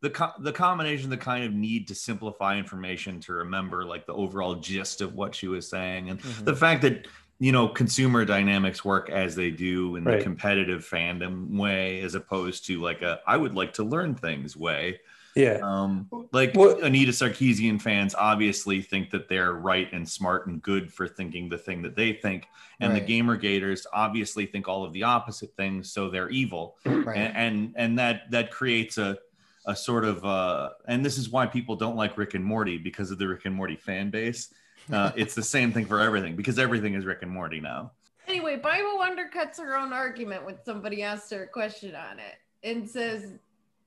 [SPEAKER 3] the co- the combination, the kind of need to simplify information to remember like the overall gist of what she was saying, and
[SPEAKER 2] Mhm.
[SPEAKER 3] the fact that you know consumer dynamics work as they do in
[SPEAKER 4] Right.
[SPEAKER 3] the competitive fandom way, as opposed to like a I would like to learn things way.
[SPEAKER 4] Yeah.
[SPEAKER 3] Um, like
[SPEAKER 4] What-
[SPEAKER 3] Anita Sarkeesian fans obviously think that they're right and smart and good for thinking the thing that they think, and
[SPEAKER 2] Right.
[SPEAKER 3] the gamer gators obviously think all of the opposite things, so they're evil,
[SPEAKER 2] right.
[SPEAKER 3] and, and and that that creates a a sort of uh, and this is why people don't like Rick and Morty because of the Rick and Morty fan base. Uh, it's the same thing for everything because everything is Rick and Morty now.
[SPEAKER 1] Anyway, Bible undercuts her own argument when somebody asks her a question on it and says,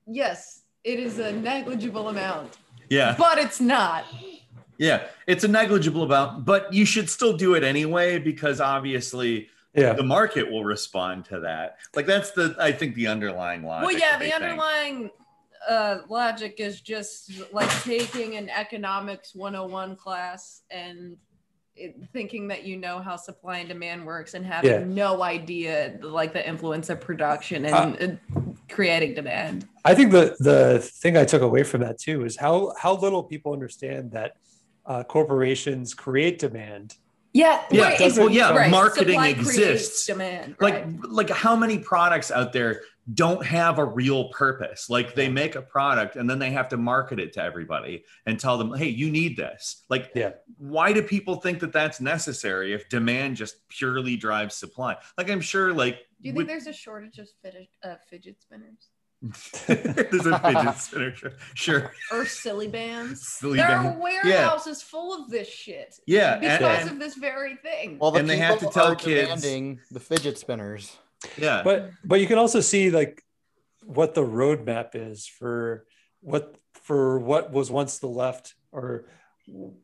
[SPEAKER 1] yes, it is a negligible amount,
[SPEAKER 3] Yeah.
[SPEAKER 1] but it's not.
[SPEAKER 3] Yeah, it's a negligible amount, but you should still do it anyway because obviously
[SPEAKER 4] Yeah.
[SPEAKER 3] the market will respond to that. Like that's the I think the underlying logic.
[SPEAKER 1] well, yeah, the
[SPEAKER 3] think.
[SPEAKER 1] underlying uh, logic is just like taking an economics 101 class and it, thinking that you know how supply and demand works and having
[SPEAKER 4] Yeah.
[SPEAKER 1] no idea like the influence of production and uh, creating demand.
[SPEAKER 4] I think the the thing I took away from that too is how how little people understand that uh, corporations create demand.
[SPEAKER 1] Yeah,
[SPEAKER 3] Yeah,
[SPEAKER 1] right,
[SPEAKER 3] well, yeah,
[SPEAKER 1] right.
[SPEAKER 3] marketing
[SPEAKER 1] Supply
[SPEAKER 3] exists.
[SPEAKER 1] Demand,
[SPEAKER 3] like
[SPEAKER 1] right.
[SPEAKER 3] like how many products out there don't have a real purpose like they make a product and then they have to market it to everybody and tell them hey you need this like
[SPEAKER 4] Yeah.
[SPEAKER 3] why do people think that that's necessary if demand just purely drives supply like i'm sure like
[SPEAKER 1] Do you think
[SPEAKER 3] with-
[SPEAKER 1] there's a shortage of fidget, uh, fidget spinners
[SPEAKER 3] there's a fidget spinner sure, sure.
[SPEAKER 1] or silly bands?
[SPEAKER 3] Silly
[SPEAKER 1] there
[SPEAKER 3] band.
[SPEAKER 1] are warehouses full of this shit
[SPEAKER 3] yeah
[SPEAKER 1] because
[SPEAKER 3] and-
[SPEAKER 1] of this very thing.
[SPEAKER 2] well, the
[SPEAKER 3] and they
[SPEAKER 2] people
[SPEAKER 3] have to tell
[SPEAKER 2] are
[SPEAKER 3] kids-
[SPEAKER 2] demanding the fidget spinners.
[SPEAKER 3] Yeah
[SPEAKER 4] But but you can also see like what the roadmap is for what for what was once the left or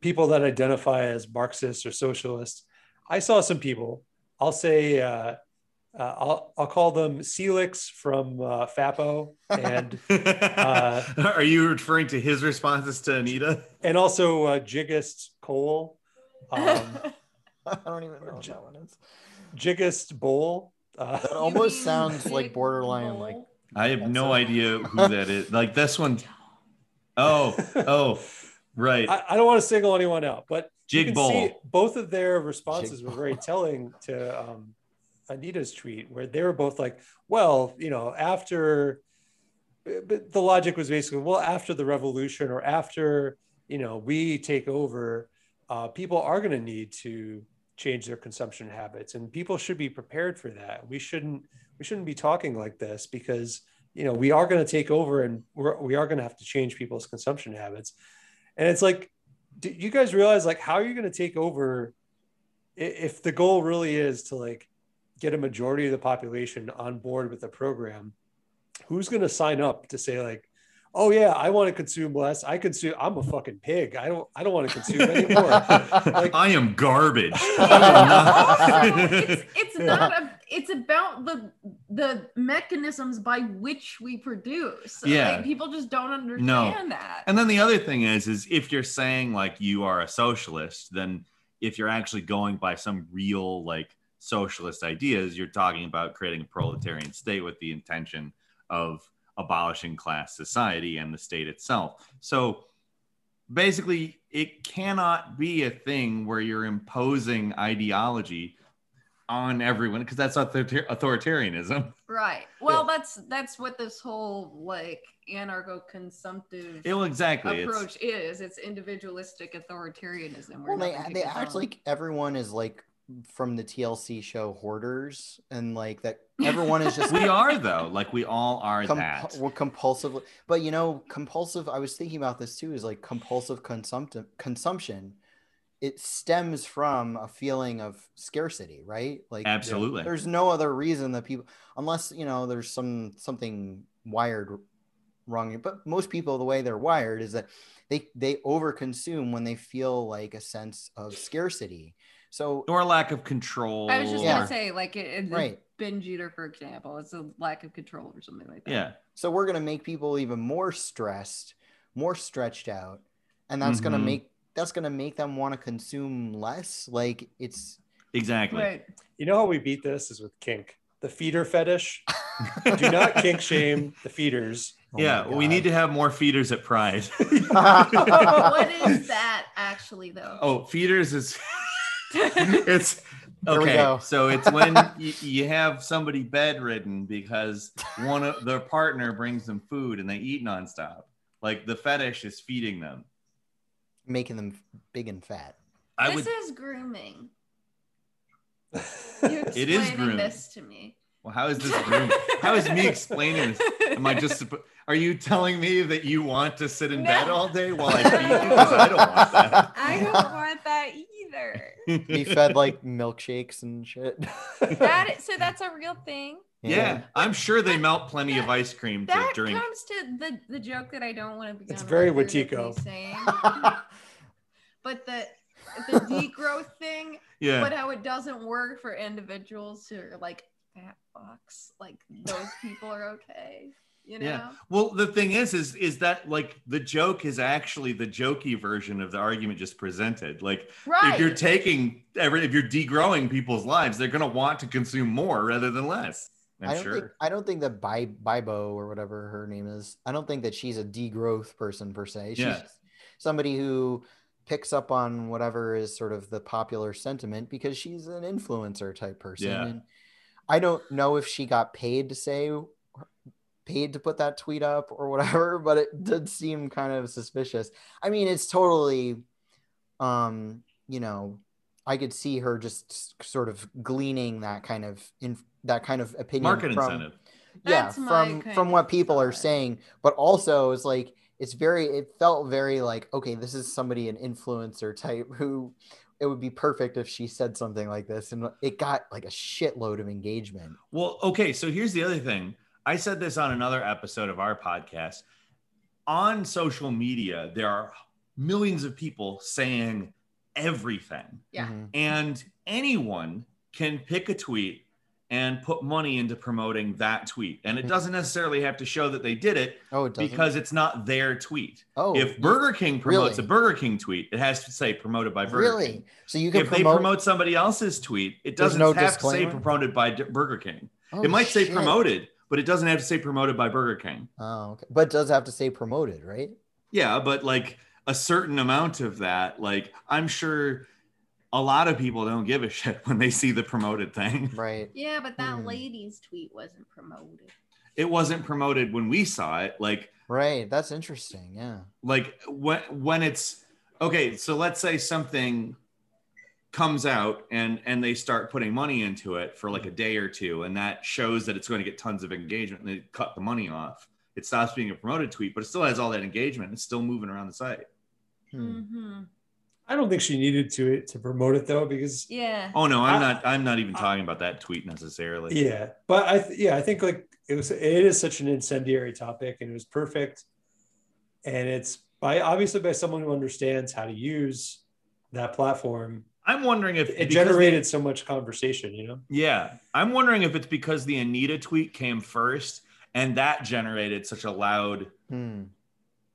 [SPEAKER 4] people that identify as Marxists or socialists. I saw some people. I'll say uh, uh, I'll I'll call them Celix from uh, FAPO and uh,
[SPEAKER 3] are you referring to his responses to anita
[SPEAKER 4] and also uh, Jiggist Cole, um,
[SPEAKER 2] I don't even know what that one is.
[SPEAKER 4] Jiggist Bowl. Uh,
[SPEAKER 2] That almost sounds like borderline like
[SPEAKER 3] I have no
[SPEAKER 2] a-
[SPEAKER 3] idea who that is. Like this one. Oh, oh, right.
[SPEAKER 4] I, I don't want to single anyone out, but you
[SPEAKER 3] Jig
[SPEAKER 4] can
[SPEAKER 3] Bowl.
[SPEAKER 4] see both of their responses were very telling to um, Anita's tweet where they were both like, well, you know, after but the logic was basically, well, after the revolution or after, you know, we take over, uh, people are going to need to change their consumption habits and people should be prepared for that. We shouldn't, we shouldn't be talking like this because, you know, we are going to take over and we're, we are going to have to change people's consumption habits. And it's like, do you guys realize like, how are you going to take over if the goal really is to like get a majority of the population on board with the program, who's going to sign up to say like, oh yeah, I want to consume less. I consume. I'm a fucking pig. I don't. I don't want to consume anymore.
[SPEAKER 3] like, I am garbage.
[SPEAKER 1] it's, it's not. A, it's about the the mechanisms by which we produce.
[SPEAKER 3] Yeah,
[SPEAKER 1] like, people just don't understand
[SPEAKER 3] no.
[SPEAKER 1] that.
[SPEAKER 3] And then the other thing is, is if you're saying like you are a socialist, then if you're actually going by some real like socialist ideas, you're talking about creating a proletarian state with the intention of abolishing class society and the state itself. So basically, it cannot be a thing where you're imposing ideology on everyone because that's authoritarianism.
[SPEAKER 1] Right. Well, yeah. that's that's what this whole like anarcho-consumptive
[SPEAKER 3] well, exactly.
[SPEAKER 1] approach it's, is. It's individualistic authoritarianism.
[SPEAKER 2] Well, they they act like everyone is like from the TLC show Hoarders, and like that everyone is just.
[SPEAKER 3] we are though, like we all are comp- that.
[SPEAKER 2] We're compulsive, but you know, compulsive. I was thinking about this too. Is like compulsive consumptive consumption. It stems from a feeling of scarcity, right? Like
[SPEAKER 3] absolutely.
[SPEAKER 2] There's no other reason that people, unless you know, there's some something wired wrong. But most people, the way they're wired is that they they overconsume when they feel like a sense of scarcity so
[SPEAKER 3] or lack of control.
[SPEAKER 1] I was just
[SPEAKER 3] or,
[SPEAKER 1] gonna say, like it, it,
[SPEAKER 2] right.
[SPEAKER 1] binge eater, for example, it's a lack of control or something like that.
[SPEAKER 3] Yeah.
[SPEAKER 2] So we're gonna make people even more stressed, more stretched out, and that's mm-hmm. gonna make that's gonna make them want to consume less. Like it's
[SPEAKER 3] exactly.
[SPEAKER 1] Right.
[SPEAKER 4] You know how we beat this is with kink, the feeder fetish. Do not kink shame the feeders.
[SPEAKER 3] Oh yeah, we need to have more feeders at Pride.
[SPEAKER 1] what is that actually, though?
[SPEAKER 3] Oh, feeders is it's okay. So it's when you, you, have somebody bedridden because one of their partner brings them food and they eat nonstop. Like the fetish is feeding them,
[SPEAKER 2] making them big and fat.
[SPEAKER 1] I this would... is grooming. You
[SPEAKER 3] it is grooming.
[SPEAKER 1] this to me.
[SPEAKER 3] Well, how is this grooming? how is me explaining this? Am I just? Are you telling me that you want to sit in no. bed all day while I feed you? Because I don't want that.
[SPEAKER 1] I don't want that either.
[SPEAKER 2] Be fed like milkshakes and shit.
[SPEAKER 1] That is, so that's a real thing.
[SPEAKER 3] Yeah, yeah. I'm sure they melt plenty that, of ice cream to
[SPEAKER 1] that
[SPEAKER 3] drink.
[SPEAKER 1] That comes to the the joke that I don't want to be.
[SPEAKER 4] It's very Wetiko.
[SPEAKER 1] but the the degrowth thing.
[SPEAKER 3] Yeah.
[SPEAKER 1] But how it doesn't work for individuals who are like fat fucks. Like those people are okay. You know? Yeah.
[SPEAKER 3] Well, the thing is, is is that like the joke is actually the jokey version of the argument just presented. Like,
[SPEAKER 1] right.
[SPEAKER 3] if you're taking every, if you're degrowing people's lives, they're gonna want to consume more rather than less. I'm
[SPEAKER 2] I do not
[SPEAKER 3] sure.
[SPEAKER 2] Think, I don't think that Bi- Bibo or whatever her name is. I don't think that she's a degrowth person per se. She's
[SPEAKER 3] yeah.
[SPEAKER 2] somebody who picks up on whatever is sort of the popular sentiment because she's an influencer type person.
[SPEAKER 3] Yeah.
[SPEAKER 2] And I don't know if she got paid to say paid to put that tweet up or whatever, but it did seem kind of suspicious. I mean, it's totally, um, you know, I could see her just sort of gleaning that kind of in that kind of opinion
[SPEAKER 3] market
[SPEAKER 2] from,
[SPEAKER 3] incentive.
[SPEAKER 2] Yeah, from from what people are saying, but also it's like it's very it felt very like okay, this is somebody an influencer type who it would be perfect if she said something like this and it got like a shitload of engagement.
[SPEAKER 3] Well, okay, so here's the other thing I said this on another episode of our podcast. On social media, there are millions of people saying everything.
[SPEAKER 1] Yeah. Mm-hmm.
[SPEAKER 3] And anyone can pick a tweet and put money into promoting that tweet. And it mm-hmm. doesn't necessarily have to show that they did it,
[SPEAKER 2] oh, it
[SPEAKER 3] because it's not their tweet.
[SPEAKER 2] Oh,
[SPEAKER 3] if Burger King promotes
[SPEAKER 2] really?
[SPEAKER 3] a Burger King tweet, it has to say promoted by Burger
[SPEAKER 2] really?
[SPEAKER 3] King.
[SPEAKER 2] So you can
[SPEAKER 3] if
[SPEAKER 2] promote...
[SPEAKER 3] they promote somebody else's tweet, it doesn't no have disclaimer? to say promoted by Burger King. Oh, it might
[SPEAKER 2] shit.
[SPEAKER 3] say promoted, but it doesn't have to say promoted by Burger King.
[SPEAKER 2] Oh, okay. But it does have to say promoted, right?
[SPEAKER 3] Yeah, but like a certain amount of that, like I'm sure a lot of people don't give a shit when they see the promoted thing.
[SPEAKER 2] Right.
[SPEAKER 1] Yeah, but that
[SPEAKER 2] Hmm.
[SPEAKER 1] lady's tweet wasn't promoted.
[SPEAKER 3] It wasn't promoted when we saw it. Like
[SPEAKER 2] Right. That's interesting. Yeah.
[SPEAKER 3] like when when it's okay so let's say something comes out and and they start putting money into it for like a day or two and that shows that it's going to get tons of engagement and they cut the money off it stops being a promoted tweet but it still has all that engagement it's still moving around the site
[SPEAKER 2] Hmm.
[SPEAKER 1] Mm-hmm.
[SPEAKER 4] I don't think she needed to it to promote it though, because
[SPEAKER 1] Yeah.
[SPEAKER 3] oh no i'm
[SPEAKER 4] I-
[SPEAKER 3] not i'm not even talking about that tweet necessarily
[SPEAKER 4] yeah. But I th- yeah, I think like it was it is such an incendiary topic, and it was perfect, and it's by obviously by someone who understands how to use that platform.
[SPEAKER 3] I'm wondering if
[SPEAKER 4] It
[SPEAKER 3] because
[SPEAKER 4] generated so much conversation, you know.
[SPEAKER 3] Yeah, I'm wondering if it's because the Anita tweet came first and that generated such a loud.
[SPEAKER 2] Hmm.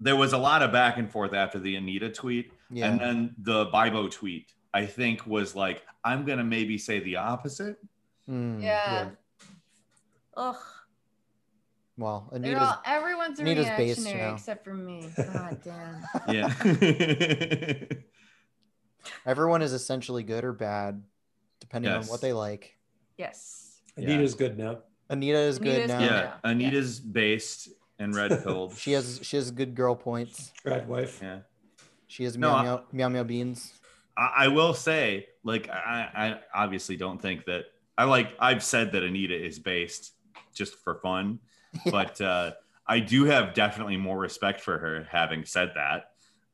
[SPEAKER 3] There was a lot of back and forth after the Anita tweet,
[SPEAKER 2] Yeah.
[SPEAKER 3] and then the Bibo tweet. I think was like, I'm gonna maybe say the opposite.
[SPEAKER 2] Hmm.
[SPEAKER 1] Yeah. Ugh.
[SPEAKER 2] Well,
[SPEAKER 1] They're
[SPEAKER 2] Anita's
[SPEAKER 1] all, everyone's a
[SPEAKER 2] Anita's
[SPEAKER 1] reactionary
[SPEAKER 2] based, you know.
[SPEAKER 1] except for me. God damn.
[SPEAKER 3] Yeah.
[SPEAKER 2] everyone is essentially good or bad, depending
[SPEAKER 3] Yes.
[SPEAKER 2] on what they like.
[SPEAKER 1] Yes.
[SPEAKER 3] Yeah.
[SPEAKER 4] Anita's good now.
[SPEAKER 2] Anita is good
[SPEAKER 1] Anita's
[SPEAKER 2] now.
[SPEAKER 1] good.
[SPEAKER 3] yeah,
[SPEAKER 1] Yeah.
[SPEAKER 3] Anita's based and red pilled.
[SPEAKER 2] She has she has good girl points.
[SPEAKER 4] Red wife.
[SPEAKER 3] Yeah.
[SPEAKER 2] She has
[SPEAKER 3] No,
[SPEAKER 2] meow,
[SPEAKER 3] I-
[SPEAKER 2] meow meow meow beans.
[SPEAKER 3] I, I will say, like, I, I obviously don't think that I like. I've said that Anita is based just for fun, but uh, I do have definitely more respect for her having said that,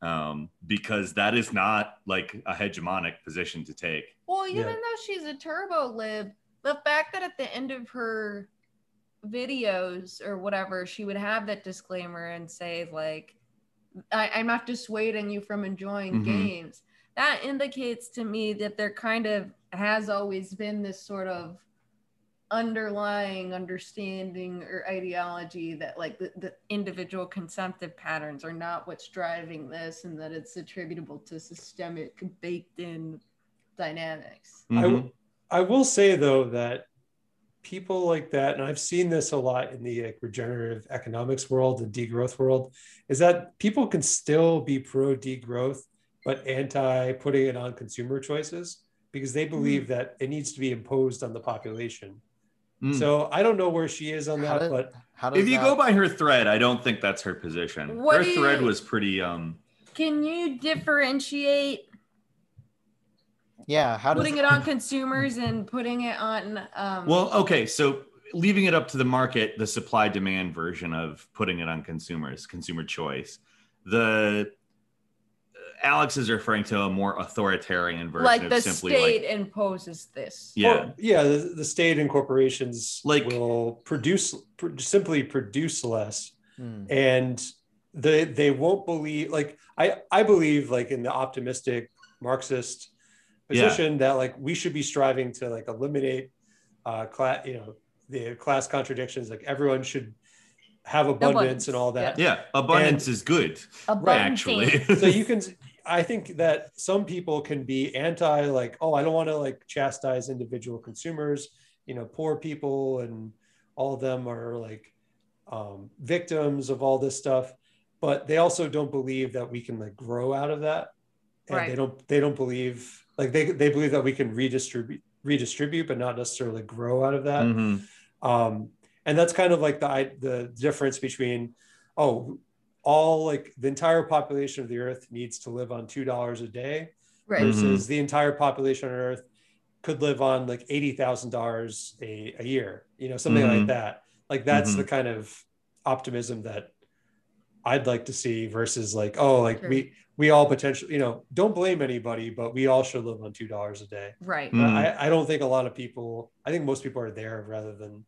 [SPEAKER 3] um, because that is not like a hegemonic position to take.
[SPEAKER 1] Well, even
[SPEAKER 4] Yeah.
[SPEAKER 1] though she's a turbo lib, the fact that at the end of her videos or whatever, she would have that disclaimer and say, like, I, I'm not dissuading you from enjoying
[SPEAKER 3] Mhm.
[SPEAKER 1] games. That indicates to me that there kind of has always been this sort of underlying understanding or ideology that like the, the individual consumptive patterns are not what's driving this and that it's attributable to systemic baked in dynamics.
[SPEAKER 4] I
[SPEAKER 3] Mhm.
[SPEAKER 4] w- I will say though that people like that, and I've seen this a lot in the like, regenerative economics world and degrowth world, is that people can still be pro degrowth but anti putting it on consumer choices because they believe that it needs to be imposed on the population.
[SPEAKER 3] Mm.
[SPEAKER 4] So I don't know where she is on
[SPEAKER 2] How
[SPEAKER 4] that,
[SPEAKER 2] did-
[SPEAKER 4] but
[SPEAKER 2] How does
[SPEAKER 3] if you
[SPEAKER 2] that,
[SPEAKER 3] go by her thread, I don't think that's her position.
[SPEAKER 1] What
[SPEAKER 3] her
[SPEAKER 1] do
[SPEAKER 3] thread
[SPEAKER 1] you-
[SPEAKER 3] was pretty. um
[SPEAKER 1] Can you differentiate
[SPEAKER 2] yeah, how does
[SPEAKER 1] putting it on consumers and putting it on um
[SPEAKER 3] Well, okay, so leaving it up to the market, the supply demand version of putting it on consumers, consumer choice. The Alex is referring to a more authoritarian version
[SPEAKER 1] like
[SPEAKER 3] of
[SPEAKER 1] the
[SPEAKER 3] simply
[SPEAKER 1] state
[SPEAKER 3] like
[SPEAKER 1] imposes this.
[SPEAKER 3] yeah,
[SPEAKER 4] Well, yeah, the, the state and corporations
[SPEAKER 3] Like-
[SPEAKER 4] will produce pr- simply produce less.
[SPEAKER 2] Hmm.
[SPEAKER 4] and they they won't believe like i i believe like in the optimistic marxist
[SPEAKER 3] Yeah.
[SPEAKER 4] position that like we should be striving to like eliminate uh class you know the class contradictions. Like everyone should have abundance,
[SPEAKER 1] Abundance,
[SPEAKER 4] and all that.
[SPEAKER 3] Yeah, abundance is good actually.
[SPEAKER 4] So you can i think that some people can be anti like oh i don't want to like chastise individual consumers. You know poor people and all of them are like um, victims of all this stuff. But they also don't believe that we can like grow out of that. And they don't they don't believe like they, they believe that we can redistribute redistribute but not necessarily grow out of that.
[SPEAKER 3] Mhm.
[SPEAKER 4] um, and that's kind of like the I- the difference between oh all like the entire population of the earth needs to live on two dollars a day
[SPEAKER 1] right.
[SPEAKER 4] Versus the entire population on earth could live on like eighty thousand dollars a a year you know something like
[SPEAKER 3] Mhm.
[SPEAKER 4] that like that's
[SPEAKER 3] Mhm.
[SPEAKER 4] the kind of optimism that I'd like to see versus like oh like
[SPEAKER 1] Sure.
[SPEAKER 4] we we all potentially you know don't blame anybody but we all should live on two dollars a day
[SPEAKER 1] Right.
[SPEAKER 3] Mm.
[SPEAKER 4] I, I don't think a lot of people I think most people are there rather than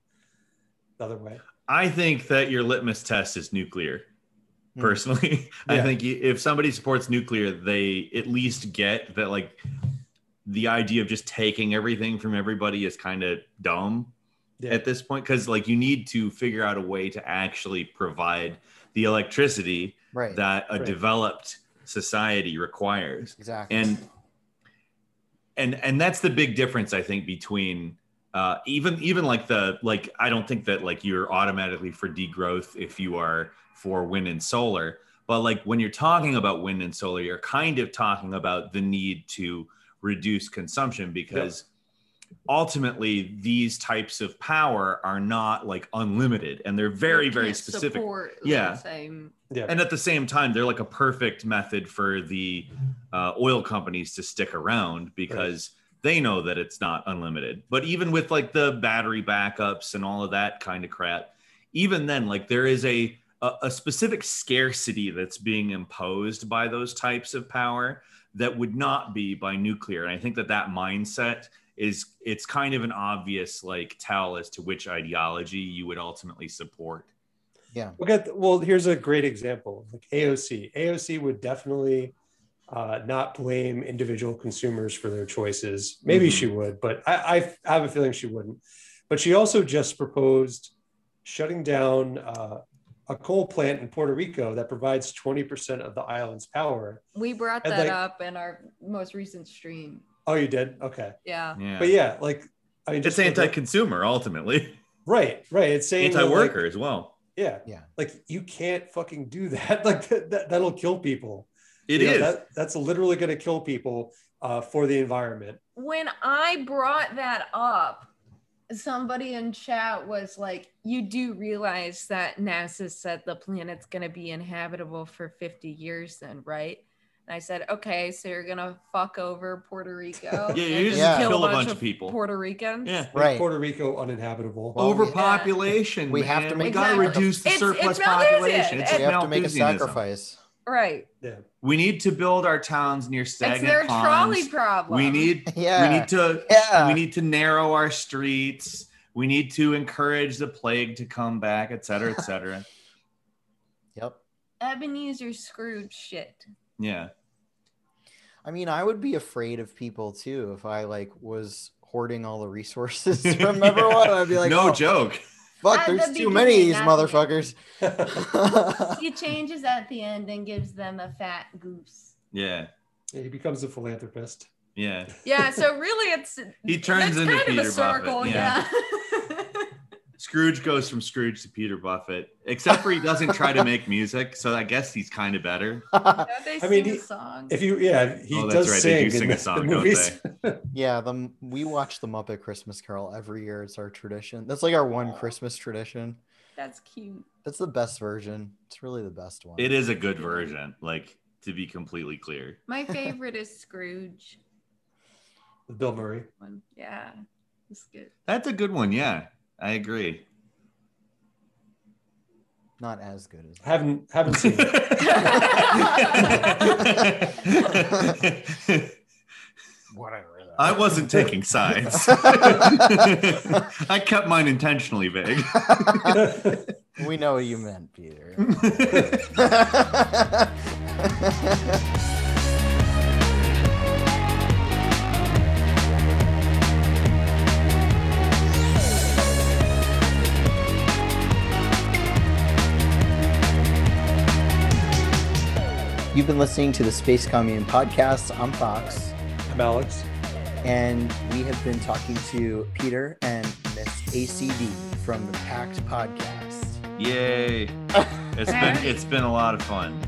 [SPEAKER 4] the other way
[SPEAKER 3] I think that your litmus test is nuclear.
[SPEAKER 2] Hmm.
[SPEAKER 3] Personally, I think if somebody supports nuclear, they at least get that like the idea of just taking everything from everybody is kind of dumb
[SPEAKER 4] Yeah.
[SPEAKER 3] at this point because like you need to figure out a way to actually provide the electricity
[SPEAKER 2] right.
[SPEAKER 3] that a
[SPEAKER 4] Right.
[SPEAKER 3] developed society requires
[SPEAKER 2] exactly.
[SPEAKER 3] and and and that's the big difference i think between uh, even even like the like i don't think that like you're automatically for degrowth if you are for wind and solar. But like when you're talking about wind and solar you're kind of talking about the need to reduce consumption because ultimately these types of power are not like unlimited and they're very
[SPEAKER 1] They
[SPEAKER 3] very specific.
[SPEAKER 1] support the
[SPEAKER 3] Yeah.
[SPEAKER 1] same
[SPEAKER 4] Yeah.
[SPEAKER 3] and at the same time they're like a perfect method for the uh, oil companies to stick around because they know that it's not unlimited. But even with like the battery backups and all of that kind of crap even then like there is a a, a specific scarcity that's being imposed by those types of power that would not be by nuclear and i think that that mindset is it's kind of an obvious like tell as to which ideology you would ultimately support
[SPEAKER 2] Yeah.
[SPEAKER 4] Look at well, here's a great example. Like AOC. AOC would definitely uh, not blame individual consumers for their choices. Maybe
[SPEAKER 3] Mhm.
[SPEAKER 4] she would, but I, I have a feeling she wouldn't. But she also just proposed shutting down uh, a coal plant in Puerto Rico that provides 20% of the island's power.
[SPEAKER 1] we brought
[SPEAKER 4] And,
[SPEAKER 1] that
[SPEAKER 4] like-
[SPEAKER 1] up in our most recent stream
[SPEAKER 4] Oh, you did? Okay.
[SPEAKER 1] yeah
[SPEAKER 3] yeah
[SPEAKER 4] But yeah, like I mean,
[SPEAKER 3] it's
[SPEAKER 4] just like-
[SPEAKER 3] anti-consumer ultimately
[SPEAKER 4] Right, right. It's saying that, like,
[SPEAKER 3] anti-worker as well
[SPEAKER 4] yeah,
[SPEAKER 2] Yeah.
[SPEAKER 4] like you can't fucking do that. Like that, that that'll kill people.
[SPEAKER 3] It
[SPEAKER 4] You know, that, that's literally going to kill people uh, for the environment.
[SPEAKER 1] when I brought that up, somebody in chat was like, You do realize that NASA said the planet's going to be inhabitable for 50 years, then, right? And I said, Okay, so you're going to fuck over Puerto Rico.
[SPEAKER 3] Yeah,
[SPEAKER 1] and
[SPEAKER 3] you just
[SPEAKER 2] Yeah.
[SPEAKER 3] kill a bunch of people.
[SPEAKER 1] Puerto Ricans.
[SPEAKER 3] yeah
[SPEAKER 2] Right.
[SPEAKER 4] Puerto Rico uninhabitable.
[SPEAKER 2] Well,
[SPEAKER 3] overpopulation
[SPEAKER 2] we have to
[SPEAKER 3] we
[SPEAKER 2] make-
[SPEAKER 3] gotta
[SPEAKER 1] Exactly.
[SPEAKER 3] reduce the
[SPEAKER 1] It's-
[SPEAKER 3] surplus
[SPEAKER 1] it's Malthusian.
[SPEAKER 3] population it's
[SPEAKER 1] It's-
[SPEAKER 2] We have to make a sacrifice.
[SPEAKER 1] Right.
[SPEAKER 4] yeah.
[SPEAKER 3] we need to build our towns near stagnant It's
[SPEAKER 1] their
[SPEAKER 3] ponds.
[SPEAKER 1] trolley problem.
[SPEAKER 3] we need
[SPEAKER 2] Yeah.
[SPEAKER 3] we need to
[SPEAKER 2] Yeah.
[SPEAKER 3] we need to narrow our streets we need to encourage the plague to come back et cetera et cetera
[SPEAKER 2] Yep.
[SPEAKER 1] Ebenezer Scrooge shit.
[SPEAKER 3] yeah
[SPEAKER 2] I mean, I would be afraid of people too if I like was hoarding all the resources from everyone. I'd be like,
[SPEAKER 3] no
[SPEAKER 2] oh,
[SPEAKER 3] joke
[SPEAKER 2] fuck, there's
[SPEAKER 1] the
[SPEAKER 2] too many of these
[SPEAKER 1] beginning, the
[SPEAKER 2] motherfuckers.
[SPEAKER 1] He changes at the end and gives them a fat goose.
[SPEAKER 3] yeah
[SPEAKER 4] Yeah, he becomes a philanthropist.
[SPEAKER 3] yeah
[SPEAKER 1] Yeah, so really it's
[SPEAKER 3] He turns
[SPEAKER 1] that's
[SPEAKER 3] into
[SPEAKER 1] kind
[SPEAKER 3] Peter
[SPEAKER 1] of a circle,
[SPEAKER 3] Buffett,
[SPEAKER 1] yeah.
[SPEAKER 3] Scrooge goes from Scrooge to Peter Buffett, except for he doesn't try to make music. So I guess he's kind of better.
[SPEAKER 1] Don't they
[SPEAKER 4] I mean,
[SPEAKER 1] sing
[SPEAKER 4] he-
[SPEAKER 1] a song?
[SPEAKER 4] If you, yeah, he
[SPEAKER 3] Oh, that's
[SPEAKER 4] does
[SPEAKER 3] right, they do sing
[SPEAKER 4] in
[SPEAKER 3] a song,
[SPEAKER 4] the
[SPEAKER 3] don't
[SPEAKER 4] movies.
[SPEAKER 2] yeah, the we watch the Muppet Christmas Carol every year. It's our tradition. That's like our one Christmas tradition.
[SPEAKER 1] That's cute.
[SPEAKER 2] That's the best version. It's really the best one.
[SPEAKER 3] It is a good version, like to be completely clear.
[SPEAKER 1] My favorite is Scrooged.
[SPEAKER 4] With Bill Murray.
[SPEAKER 1] One. Yeah, it's good.
[SPEAKER 3] That's a good one. Yeah, I agree.
[SPEAKER 2] Not as good as
[SPEAKER 4] Haven't haven't seen it.
[SPEAKER 2] whatever.
[SPEAKER 3] I wasn't taking sides. I kept mine intentionally vague.
[SPEAKER 2] we know what you meant, Peter. You've been listening to the Space Commune podcast. I'm Fox,
[SPEAKER 4] I'm Alex.
[SPEAKER 2] and we have been talking to Peter and Miss ACD from the Pact podcast.
[SPEAKER 3] Yay! It's been it's been a lot of fun.